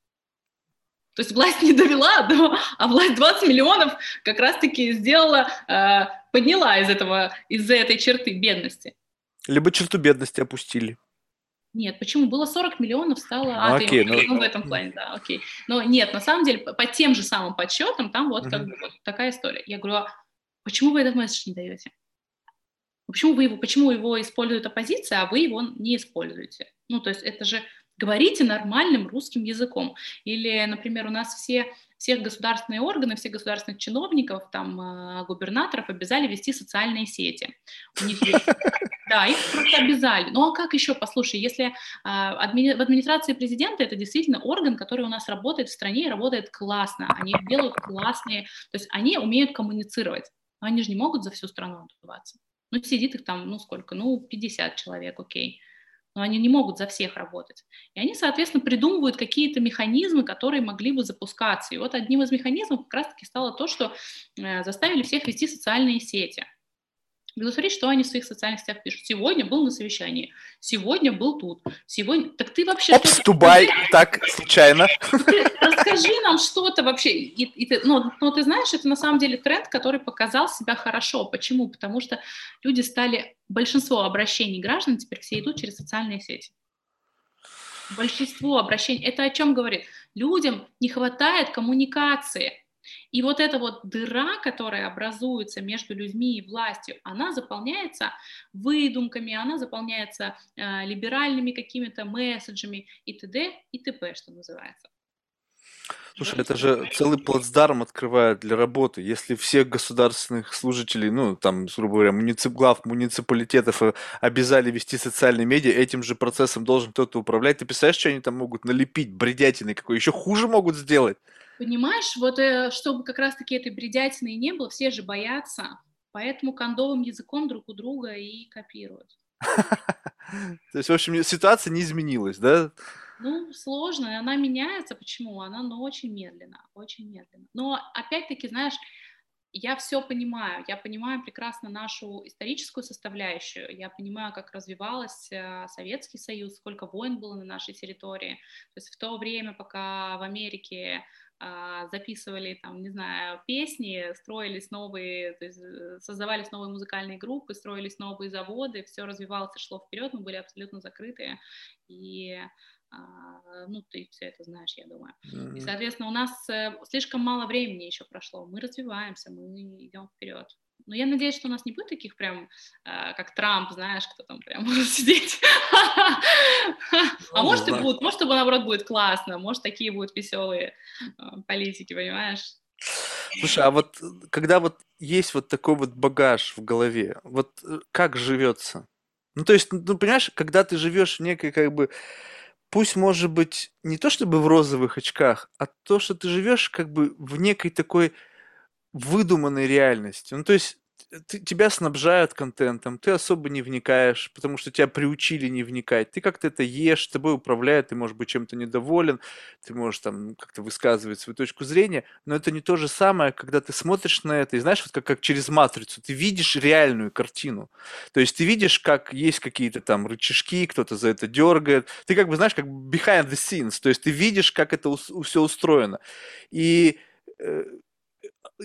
То есть власть не довела, а власть 20 миллионов как раз-таки сделала, э, подняла из этого, из-за этой черты бедности. Либо черту бедности опустили. Нет, почему? Было 40 миллионов, стало... А, окей, ты, ну... в этом плане, да, окей. Но нет, на самом деле, по тем же самым подсчетам, там вот как бы вот такая история. Я говорю, а почему вы этот месседж не даете? Почему, вы его, почему его использует оппозиция, а вы его не используете? Ну, то есть это же говорите нормальным русским языком. Или, например, у нас все, всех государственные органы, всех государственных чиновников, там, а, губернаторов обязали вести социальные сети. У них есть... Да, их просто обязали. Ну а как еще, послушай, если а, в администрации президента это действительно орган, который у нас работает в стране и работает классно, они делают классные, то есть они умеют коммуницировать, но они же не могут за всю страну отдуваться. Ну, сидит их там, ну, сколько? Ну, 50 человек, окей. но они не могут за всех работать. И они, соответственно, придумывают какие-то механизмы, которые могли бы запускаться. И вот одним из механизмов как раз-таки стало то, что э, заставили всех вести социальные сети. Буду смотреть, что они в своих социальных сетях пишут. Сегодня был на совещании, сегодня был тут, сегодня... Так ты вообще... Опс, Дубай, так, случайно. Расскажи нам что-то вообще. И, и ты, ну, ну, ты знаешь, это на самом деле тренд, который показал себя хорошо. Почему? Потому что люди стали... Большинство обращений граждан теперь все идут через социальные сети. Большинство обращений. Это о чем говорит? Людям не хватает коммуникации и вот эта вот дыра, которая образуется между людьми и властью, она заполняется выдумками, она заполняется э, либеральными какими-то месседжами и т.д. и т.п., что называется. Слушай, это же целый плацдарм открывает для работы. Если всех государственных служителей, ну, там, грубо говоря, муницip, глав муниципалитетов э, обязали вести социальные медиа, этим же процессом должен кто-то управлять. Ты представляешь, что они там могут налепить, бредятины какой? Еще хуже могут сделать. Понимаешь, вот э, чтобы как раз-таки этой бредятины не было, все же боятся, поэтому кондовым языком друг у друга и копируют. То есть, в общем, ситуация не изменилась, да? Ну, сложно, она меняется. Почему? Она, ну, очень медленно, очень медленно. Но, опять-таки, знаешь, я все понимаю, я понимаю прекрасно нашу историческую составляющую, я понимаю, как развивался Советский Союз, сколько войн было на нашей территории. То есть в то время, пока в Америке записывали там, не знаю, песни, строились новые, то есть э, создавались новые музыкальные группы, строились новые заводы, все развивалось и шло вперед, мы были абсолютно закрытые, и а, ну, ты все это знаешь, я думаю. Mm-hmm. И, соответственно, у нас э, слишком мало времени еще прошло, мы развиваемся, мы идем вперед. Но я надеюсь, что у нас не будет таких прям, э, как Трамп, знаешь, кто там прям может сидеть. А может и будут, может, наоборот будет классно, может, такие будут веселые э, политики, понимаешь? Слушай, а вот когда вот есть вот такой вот багаж в голове, вот э, как живется? Ну, то есть, ну, понимаешь, когда ты живешь в некой как бы пусть, может быть, не то чтобы в розовых очках, а то, что ты живешь как бы в некой такой выдуманной реальности. Ну, то есть ты, тебя снабжают контентом, ты особо не вникаешь, потому что тебя приучили не вникать. Ты как-то это ешь, тобой управляют, ты, может быть, чем-то недоволен, ты можешь там как-то высказывать свою точку зрения, но это не то же самое, когда ты смотришь на это, и знаешь, вот как, как через матрицу, ты видишь реальную картину. То есть ты видишь, как есть какие-то там рычажки, кто-то за это дергает. Ты как бы, знаешь, как behind the scenes, то есть ты видишь, как это все устроено. И э,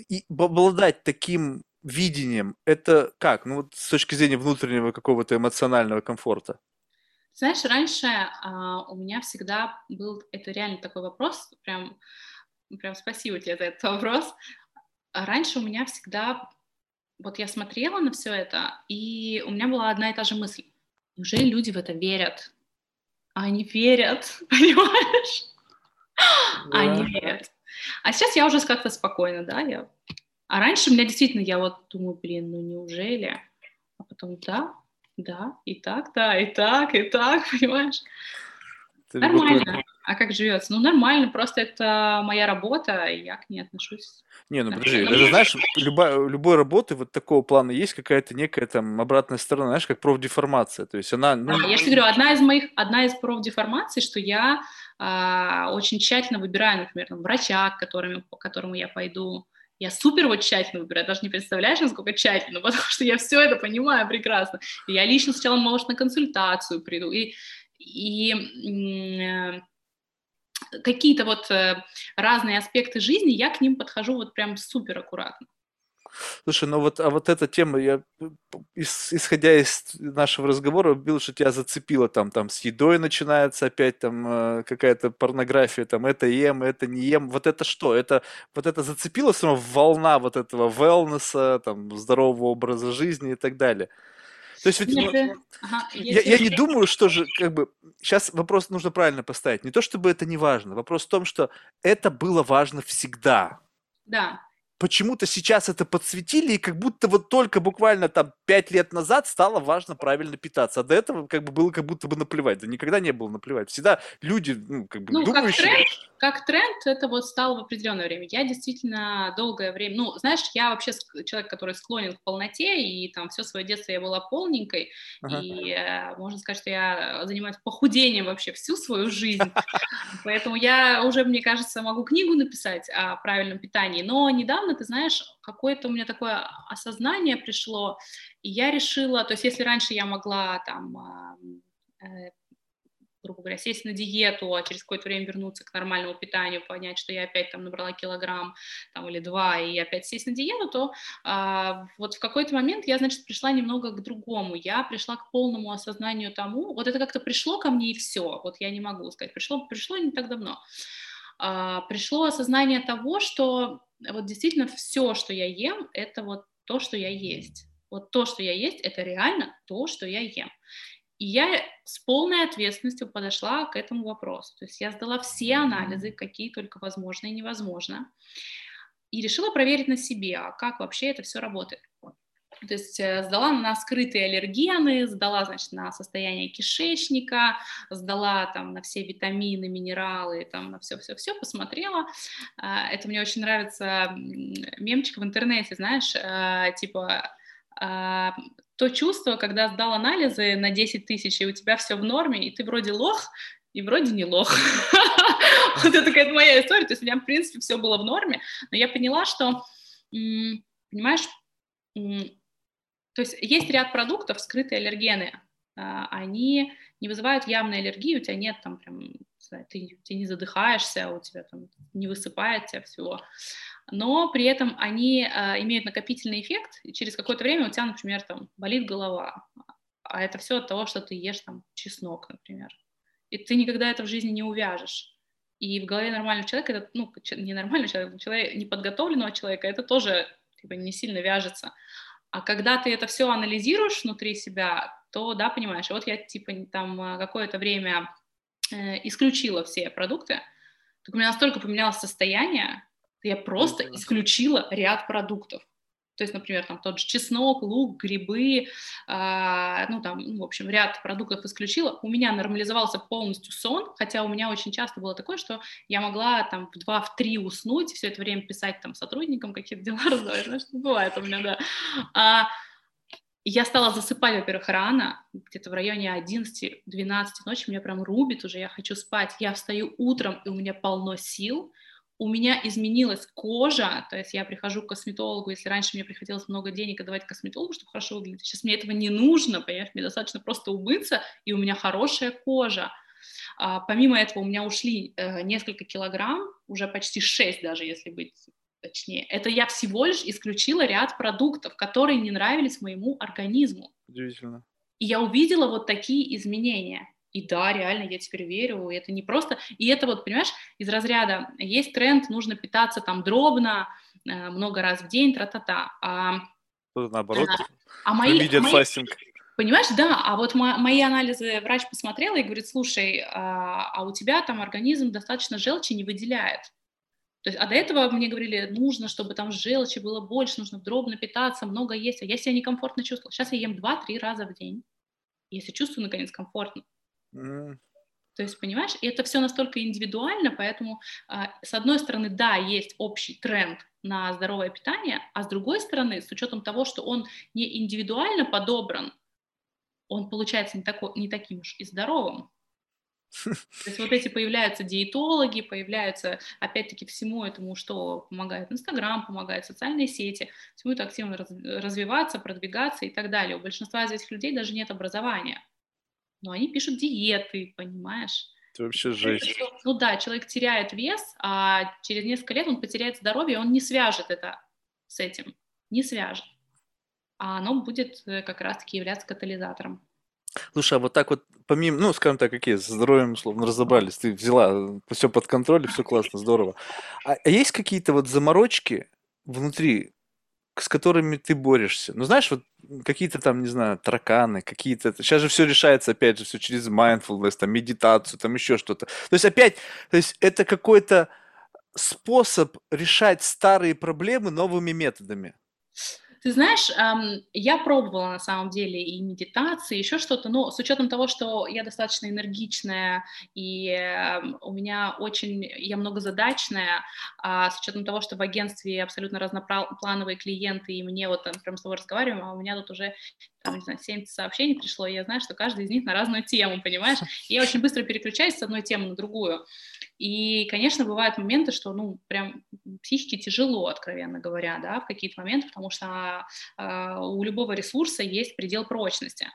и обладать таким видением, это как? Ну, вот с точки зрения внутреннего какого-то эмоционального комфорта. Знаешь, раньше а, у меня всегда был, это реально такой вопрос, прям, прям спасибо тебе за этот вопрос. А раньше у меня всегда, вот я смотрела на все это, и у меня была одна и та же мысль. Неужели люди в это верят? Они верят, понимаешь? Да. Они верят. А сейчас я уже как-то спокойно, да, я а раньше у меня действительно, я вот думаю, блин, ну неужели? А потом, да, да, и так, да, и так, и так, понимаешь? Ты нормально. А как живется? Ну, нормально, просто это моя работа, и я к ней отношусь. Не, ну подожди, это знаешь, любая, любой работы вот такого плана есть какая-то некая там обратная сторона, знаешь, как профдеформация, то есть она... Ну... Да, я же говорю, одна из моих, одна из профдеформаций, что я а, очень тщательно выбираю, например, там, врача, к которому, по которому я пойду, я супер вот тщательно выбираю, даже не представляешь, насколько тщательно, потому что я все это понимаю прекрасно. Я лично сначала, может, на консультацию приду, и, и э, какие-то вот э, разные аспекты жизни, я к ним подхожу вот прям супер аккуратно. Слушай, ну вот, а вот эта тема, я, исходя из нашего разговора, убил, что тебя зацепило там, там с едой начинается опять там э, какая-то порнография, там это ем, это не ем. Вот это что? Это вот это зацепило сама волна вот этого wellness, там, здорового образа жизни и так далее. То есть, ведь, ну, ага, я, я не думаю, что же, как бы, сейчас вопрос нужно правильно поставить. Не то, чтобы это не важно, вопрос в том, что это было важно всегда. Да, почему-то сейчас это подсветили, и как будто вот только буквально там пять лет назад стало важно правильно питаться. А до этого как бы было как будто бы наплевать. Да никогда не было наплевать. Всегда люди, ну, как бы ну, думающие... Как тренд, как тренд это вот стало в определенное время. Я действительно долгое время... Ну, знаешь, я вообще человек, который склонен к полноте, и там все свое детство я была полненькой, ага. и э, можно сказать, что я занимаюсь похудением вообще всю свою жизнь. Поэтому я уже, мне кажется, могу книгу написать о правильном питании. Но недавно, ты знаешь, какое-то у меня такое осознание пришло, и я решила, то есть если раньше я могла там э, грубо говоря, сесть на диету, а через какое-то время вернуться к нормальному питанию, понять, что я опять там набрала килограмм там, или два, и опять сесть на диету, то а, вот в какой-то момент я, значит, пришла немного к другому. Я пришла к полному осознанию тому, вот это как-то пришло ко мне и все, вот я не могу сказать, пришло, пришло не так давно. А, пришло осознание того, что вот действительно все, что я ем, это вот то, что я есть. Вот то, что я есть, это реально то, что я ем. И я с полной ответственностью подошла к этому вопросу. То есть я сдала все анализы, какие только возможно и невозможно, и решила проверить на себе, а как вообще это все работает. То есть э, сдала на скрытые аллергены, сдала, значит, на состояние кишечника, сдала там на все витамины, минералы, там на все-все-все, посмотрела. А, это мне очень нравится мемчик в интернете, знаешь, э, типа а, то чувство, когда сдал анализы на 10 тысяч, и у тебя все в норме, и ты вроде лох, и вроде не лох. Вот это такая моя история. То есть у меня, в принципе, все было в норме, но я поняла, что, понимаешь, то есть есть ряд продуктов, скрытые аллергены, а, они не вызывают явной аллергии, у тебя нет там прям, ты, ты не задыхаешься, у тебя там не высыпает тебя всего но при этом они э, имеют накопительный эффект, и через какое-то время у тебя, например, там болит голова, а это все от того, что ты ешь там чеснок, например, и ты никогда это в жизни не увяжешь. И в голове нормального человека, это, ну, не нормального человека, человека, неподготовленного человека, это тоже типа, не сильно вяжется. А когда ты это все анализируешь внутри себя, то, да, понимаешь, вот я, типа, там э, какое-то время э, исключила все продукты, так у меня настолько поменялось состояние, я просто исключила ряд продуктов. То есть, например, там тот же чеснок, лук, грибы, э, ну там, ну, в общем, ряд продуктов исключила. У меня нормализовался полностью сон, хотя у меня очень часто было такое, что я могла там в 2-3 уснуть, все это время писать там сотрудникам какие-то дела раздавать, знаешь, бывает у меня, да. А, я стала засыпать, во-первых, рано, где-то в районе 11-12 ночи, меня прям рубит уже, я хочу спать. Я встаю утром, и у меня полно сил, у меня изменилась кожа, то есть я прихожу к косметологу, если раньше мне приходилось много денег отдавать косметологу, чтобы хорошо выглядеть, сейчас мне этого не нужно, понимаешь, мне достаточно просто умыться, и у меня хорошая кожа. А, помимо этого у меня ушли э, несколько килограмм, уже почти 6 даже, если быть точнее. Это я всего лишь исключила ряд продуктов, которые не нравились моему организму. Удивительно. И я увидела вот такие изменения. И да, реально, я теперь верю, это не просто... И это вот, понимаешь, из разряда есть тренд, нужно питаться там дробно, э, много раз в день, тра-та-та. А, наоборот, а, а мои, мои, Понимаешь, да, а вот мои анализы врач посмотрела и говорит, слушай, а, а у тебя там организм достаточно желчи не выделяет. То есть, а до этого мне говорили, нужно, чтобы там желчи было больше, нужно дробно питаться, много есть, а я себя некомфортно чувствовала. Сейчас я ем 2-3 раза в день, себя чувствую, наконец, комфортно. То есть, понимаешь, и это все настолько индивидуально, поэтому, а, с одной стороны, да, есть общий тренд на здоровое питание, а с другой стороны, с учетом того, что он не индивидуально подобран, он получается не, такой, не таким уж и здоровым. То есть вот эти появляются диетологи, появляются, опять-таки, всему этому, что помогает Инстаграм, помогает социальные сети, всему это активно развиваться, продвигаться и так далее. У большинства из этих людей даже нет образования но они пишут диеты, понимаешь? Это вообще жесть. Ну да, человек теряет вес, а через несколько лет он потеряет здоровье, он не свяжет это с этим, не свяжет. А оно будет э, как раз-таки являться катализатором. Слушай, а вот так вот, помимо, ну, скажем так, какие, с здоровьем, условно, разобрались, ты взяла э, все под контроль, все классно, здорово. А есть какие-то вот заморочки внутри с которыми ты борешься. Ну, знаешь, вот какие-то там, не знаю, тараканы, какие-то... Сейчас же все решается, опять же, все через mindfulness, там, медитацию, там еще что-то. То есть опять, то есть это какой-то способ решать старые проблемы новыми методами? Ты знаешь, я пробовала на самом деле и медитации, еще что-то, но с учетом того, что я достаточно энергичная и у меня очень, я многозадачная, а с учетом того, что в агентстве абсолютно разноплановые клиенты, и мне вот там прям с тобой разговариваем, а у меня тут уже там, не знаю, 70 сообщений пришло, и я знаю, что каждый из них на разную тему, понимаешь? И я очень быстро переключаюсь с одной темы на другую. И, конечно, бывают моменты, что, ну, прям психике тяжело, откровенно говоря, да, в какие-то моменты, потому что э, у любого ресурса есть предел прочности.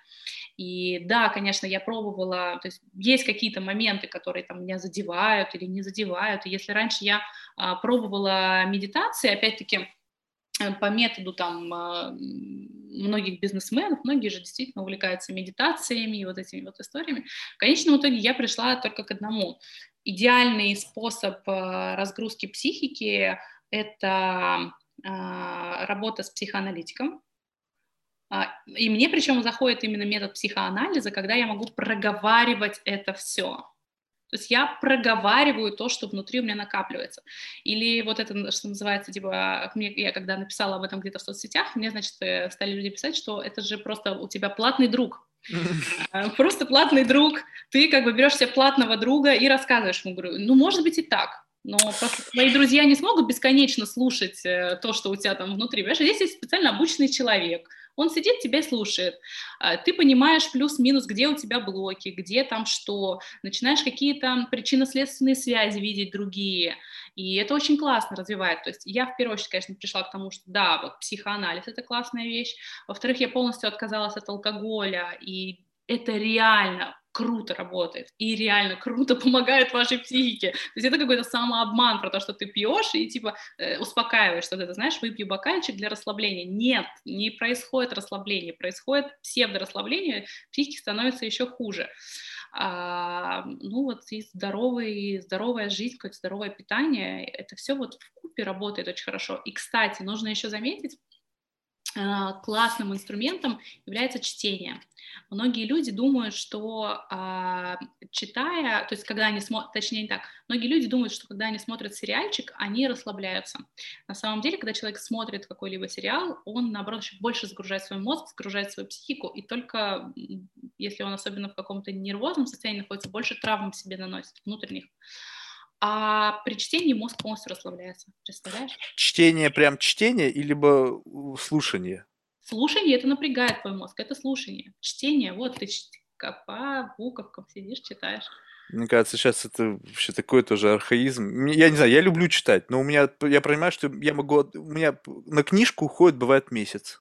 И да, конечно, я пробовала, то есть есть какие-то моменты, которые там меня задевают или не задевают. И если раньше я э, пробовала медитации, опять-таки, э, по методу там э, многих бизнесменов, многие же действительно увлекаются медитациями и вот этими вот историями. В конечном итоге я пришла только к одному идеальный способ э, разгрузки психики – это а, работа с психоаналитиком. А, и мне причем заходит именно метод психоанализа, когда я могу проговаривать это все. То есть я проговариваю то, что внутри у меня накапливается. Или вот это, что называется, типа, мне, я когда написала об этом где-то в соцсетях, мне, значит, э, стали люди писать, что это же просто у тебя платный друг. Э, просто платный друг. Ты как бы берешь себе платного друга и рассказываешь ему. Говорю, ну, может быть и так. Но твои друзья не смогут бесконечно слушать э, то, что у тебя там внутри. Понимаешь, здесь есть специально обученный человек, он сидит, тебя слушает. А, ты понимаешь плюс-минус, где у тебя блоки, где там что. Начинаешь какие-то причинно-следственные связи видеть другие. И это очень классно развивает. То есть я в первую очередь, конечно, пришла к тому, что да, вот психоанализ – это классная вещь. Во-вторых, я полностью отказалась от алкоголя, и это реально круто работает и реально круто помогает вашей психике. То есть это какой-то самообман про то, что ты пьешь и типа э, успокаиваешь, что ты знаешь, выпью бокальчик для расслабления. Нет, не происходит расслабление, происходит псевдорасслабление, психике становится еще хуже. А, ну вот и здоровый, здоровая жизнь, какое-то здоровое питание, это все вот в купе работает очень хорошо. И, кстати, нужно еще заметить, классным инструментом является чтение. Многие люди думают, что э, читая, то есть когда они смотрят, точнее не так, многие люди думают, что когда они смотрят сериальчик, они расслабляются. На самом деле, когда человек смотрит какой-либо сериал, он, наоборот, еще больше загружает свой мозг, загружает свою психику, и только если он особенно в каком-то нервозном состоянии находится, больше травм себе наносит внутренних а при чтении мозг полностью расслабляется. Представляешь? Чтение прям чтение или либо слушание? Слушание это напрягает твой мозг, это слушание. Чтение, вот ты по буковкам сидишь, читаешь. Мне кажется, сейчас это вообще такой тоже архаизм. Я не знаю, я люблю читать, но у меня, я понимаю, что я могу, у меня на книжку уходит, бывает, месяц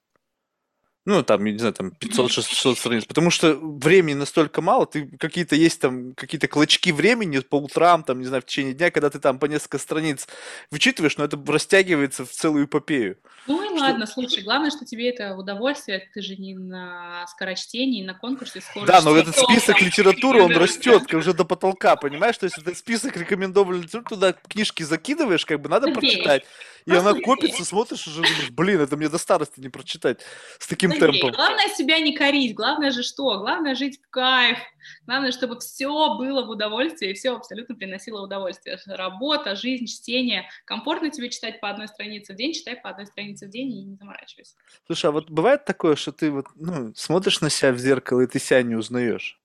ну, там, не знаю, там 500-600 страниц, потому что времени настолько мало, ты какие-то есть там, какие-то клочки времени по утрам, там, не знаю, в течение дня, когда ты там по несколько страниц вычитываешь, но это растягивается в целую эпопею. Ну и что... ладно, слушай, главное, что тебе это удовольствие, ты же не на скорочтении, на конкурсе скорости. Да, но этот список литературы, он растет уже до потолка, понимаешь? То есть этот список рекомендованной литературы, туда книжки закидываешь, как бы надо прочитать. И она копится, смотришь, уже думаешь, блин, это мне до старости не прочитать с таким темпом. Главное себя не корить, главное же что? Главное жить в кайф, главное, чтобы все было в удовольствии, и все абсолютно приносило удовольствие. Работа, жизнь, чтение. Комфортно тебе читать по одной странице в день, читай по одной странице в день и не заморачивайся. Слушай, а вот бывает такое, что ты вот, ну, смотришь на себя в зеркало, и ты себя не узнаешь?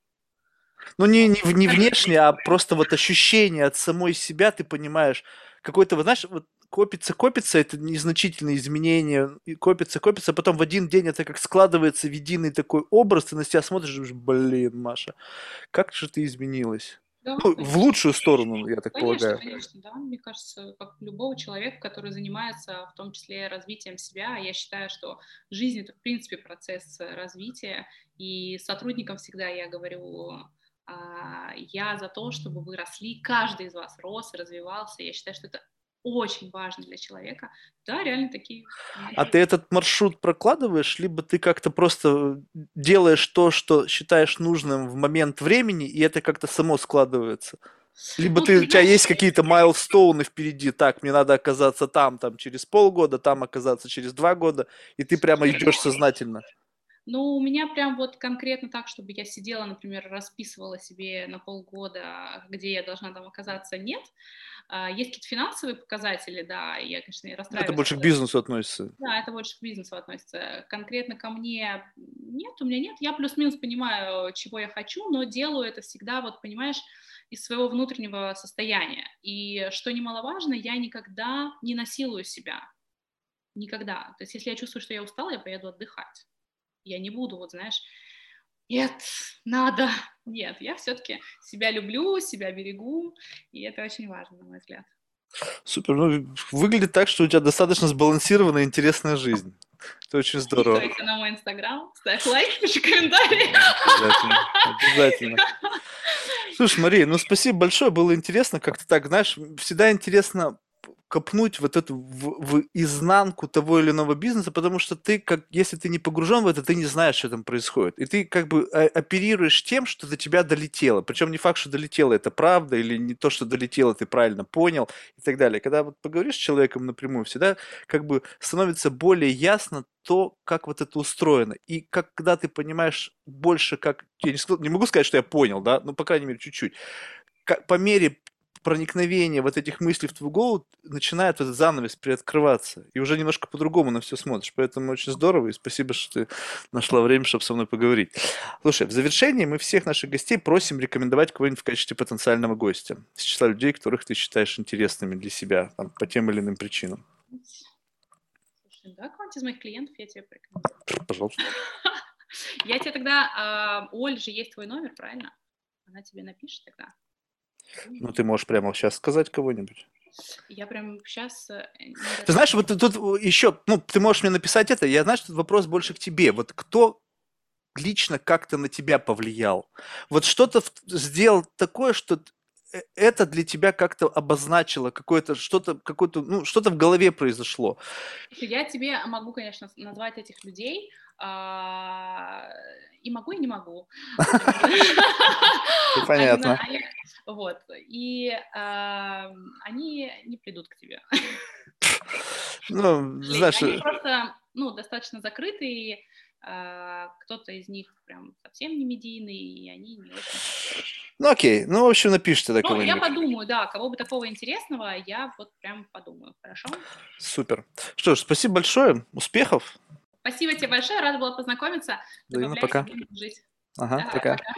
Ну, не, не, не внешне, а просто вот ощущение от самой себя, ты понимаешь, какой-то, вот знаешь, вот копится, копится, это незначительные изменения, и копится, копится, а потом в один день это как складывается в единый такой образ, ты на себя смотришь и думаешь, блин, Маша, как же ты изменилась? Да, ну, в лучшую сторону, я так конечно, полагаю. Конечно, да. Мне кажется, как любого человека, который занимается в том числе развитием себя, я считаю, что жизнь это в принципе процесс развития, и сотрудникам всегда я говорю, а, я за то, чтобы вы росли, каждый из вас рос, развивался. Я считаю, что это очень важно для человека. Да, реально такие. А ты этот маршрут прокладываешь, либо ты как-то просто делаешь то, что считаешь нужным в момент времени, и это как-то само складывается? Либо ну, ты, у тебя есть какие-то майлстоуны впереди, так, мне надо оказаться там, там через полгода, там оказаться через два года, и ты прямо идешь сознательно. Ну, у меня прям вот конкретно так, чтобы я сидела, например, расписывала себе на полгода, где я должна там оказаться, нет. Есть какие-то финансовые показатели, да, я, конечно, не расстраиваюсь. Это больше к бизнесу относится. Да, это больше к бизнесу относится. Конкретно ко мне нет, у меня нет. Я плюс-минус понимаю, чего я хочу, но делаю это всегда, вот понимаешь, из своего внутреннего состояния. И что немаловажно, я никогда не насилую себя. Никогда. То есть если я чувствую, что я устала, я поеду отдыхать. Я не буду, вот знаешь, нет, надо. Нет, я все-таки себя люблю, себя берегу, и это очень важно, на мой взгляд. Супер. Ну, выглядит так, что у тебя достаточно сбалансированная и интересная жизнь. Это очень здорово. Подписывайся на мой инстаграм, ставь лайк, пиши комментарий. Обязательно. Обязательно. Слушай, Мария, ну спасибо большое, было интересно, как-то так, знаешь, всегда интересно копнуть вот эту в, в изнанку того или иного бизнеса, потому что ты, как, если ты не погружен в это, ты не знаешь, что там происходит. И ты как бы а, оперируешь тем, что до тебя долетело. Причем не факт, что долетело это правда, или не то, что долетело, ты правильно понял и так далее. Когда вот поговоришь с человеком напрямую, всегда как бы становится более ясно то, как вот это устроено. И как, когда ты понимаешь больше, как... Я не, не могу сказать, что я понял, да, ну, по крайней мере, чуть-чуть. Как, по мере проникновение вот этих мыслей в твою голову начинает этот занавес приоткрываться. И уже немножко по-другому на все смотришь. Поэтому очень здорово. И спасибо, что ты нашла время, чтобы со мной поговорить. Слушай, в завершении мы всех наших гостей просим рекомендовать кого-нибудь в качестве потенциального гостя. С числа людей, которых ты считаешь интересными для себя там, по тем или иным причинам. Слушай, да, кого-нибудь из моих клиентов я тебе порекомендую. Пожалуйста. Я тебе тогда... А, у Оли же есть твой номер, правильно? Она тебе напишет тогда. Ну, ты можешь прямо сейчас сказать кого-нибудь. Я прям сейчас... Э, ты знаешь, вот тут еще, ну, ты можешь мне написать это, я знаю, что этот вопрос больше к тебе. Вот кто лично как-то на тебя повлиял? Вот что-то сделал такое, что э, это для тебя как-то обозначило какое-то что-то, какое-то, ну, что-то в голове произошло. Я тебе могу, конечно, назвать этих людей, и могу, и не могу. Понятно. Вот, и они не придут к тебе. Ну, знаешь... Они просто, ну, достаточно закрытые, а, кто-то из них прям совсем не медийный, и они не очень... Ну, окей, ну, в общем, напишите тогда Ну, я подумаю, да, кого бы такого интересного, я вот прям подумаю, хорошо? Супер. Что ж, спасибо большое, успехов. Спасибо тебе большое, рада была познакомиться. Взаимно, пока. Ага, да, пока. пока.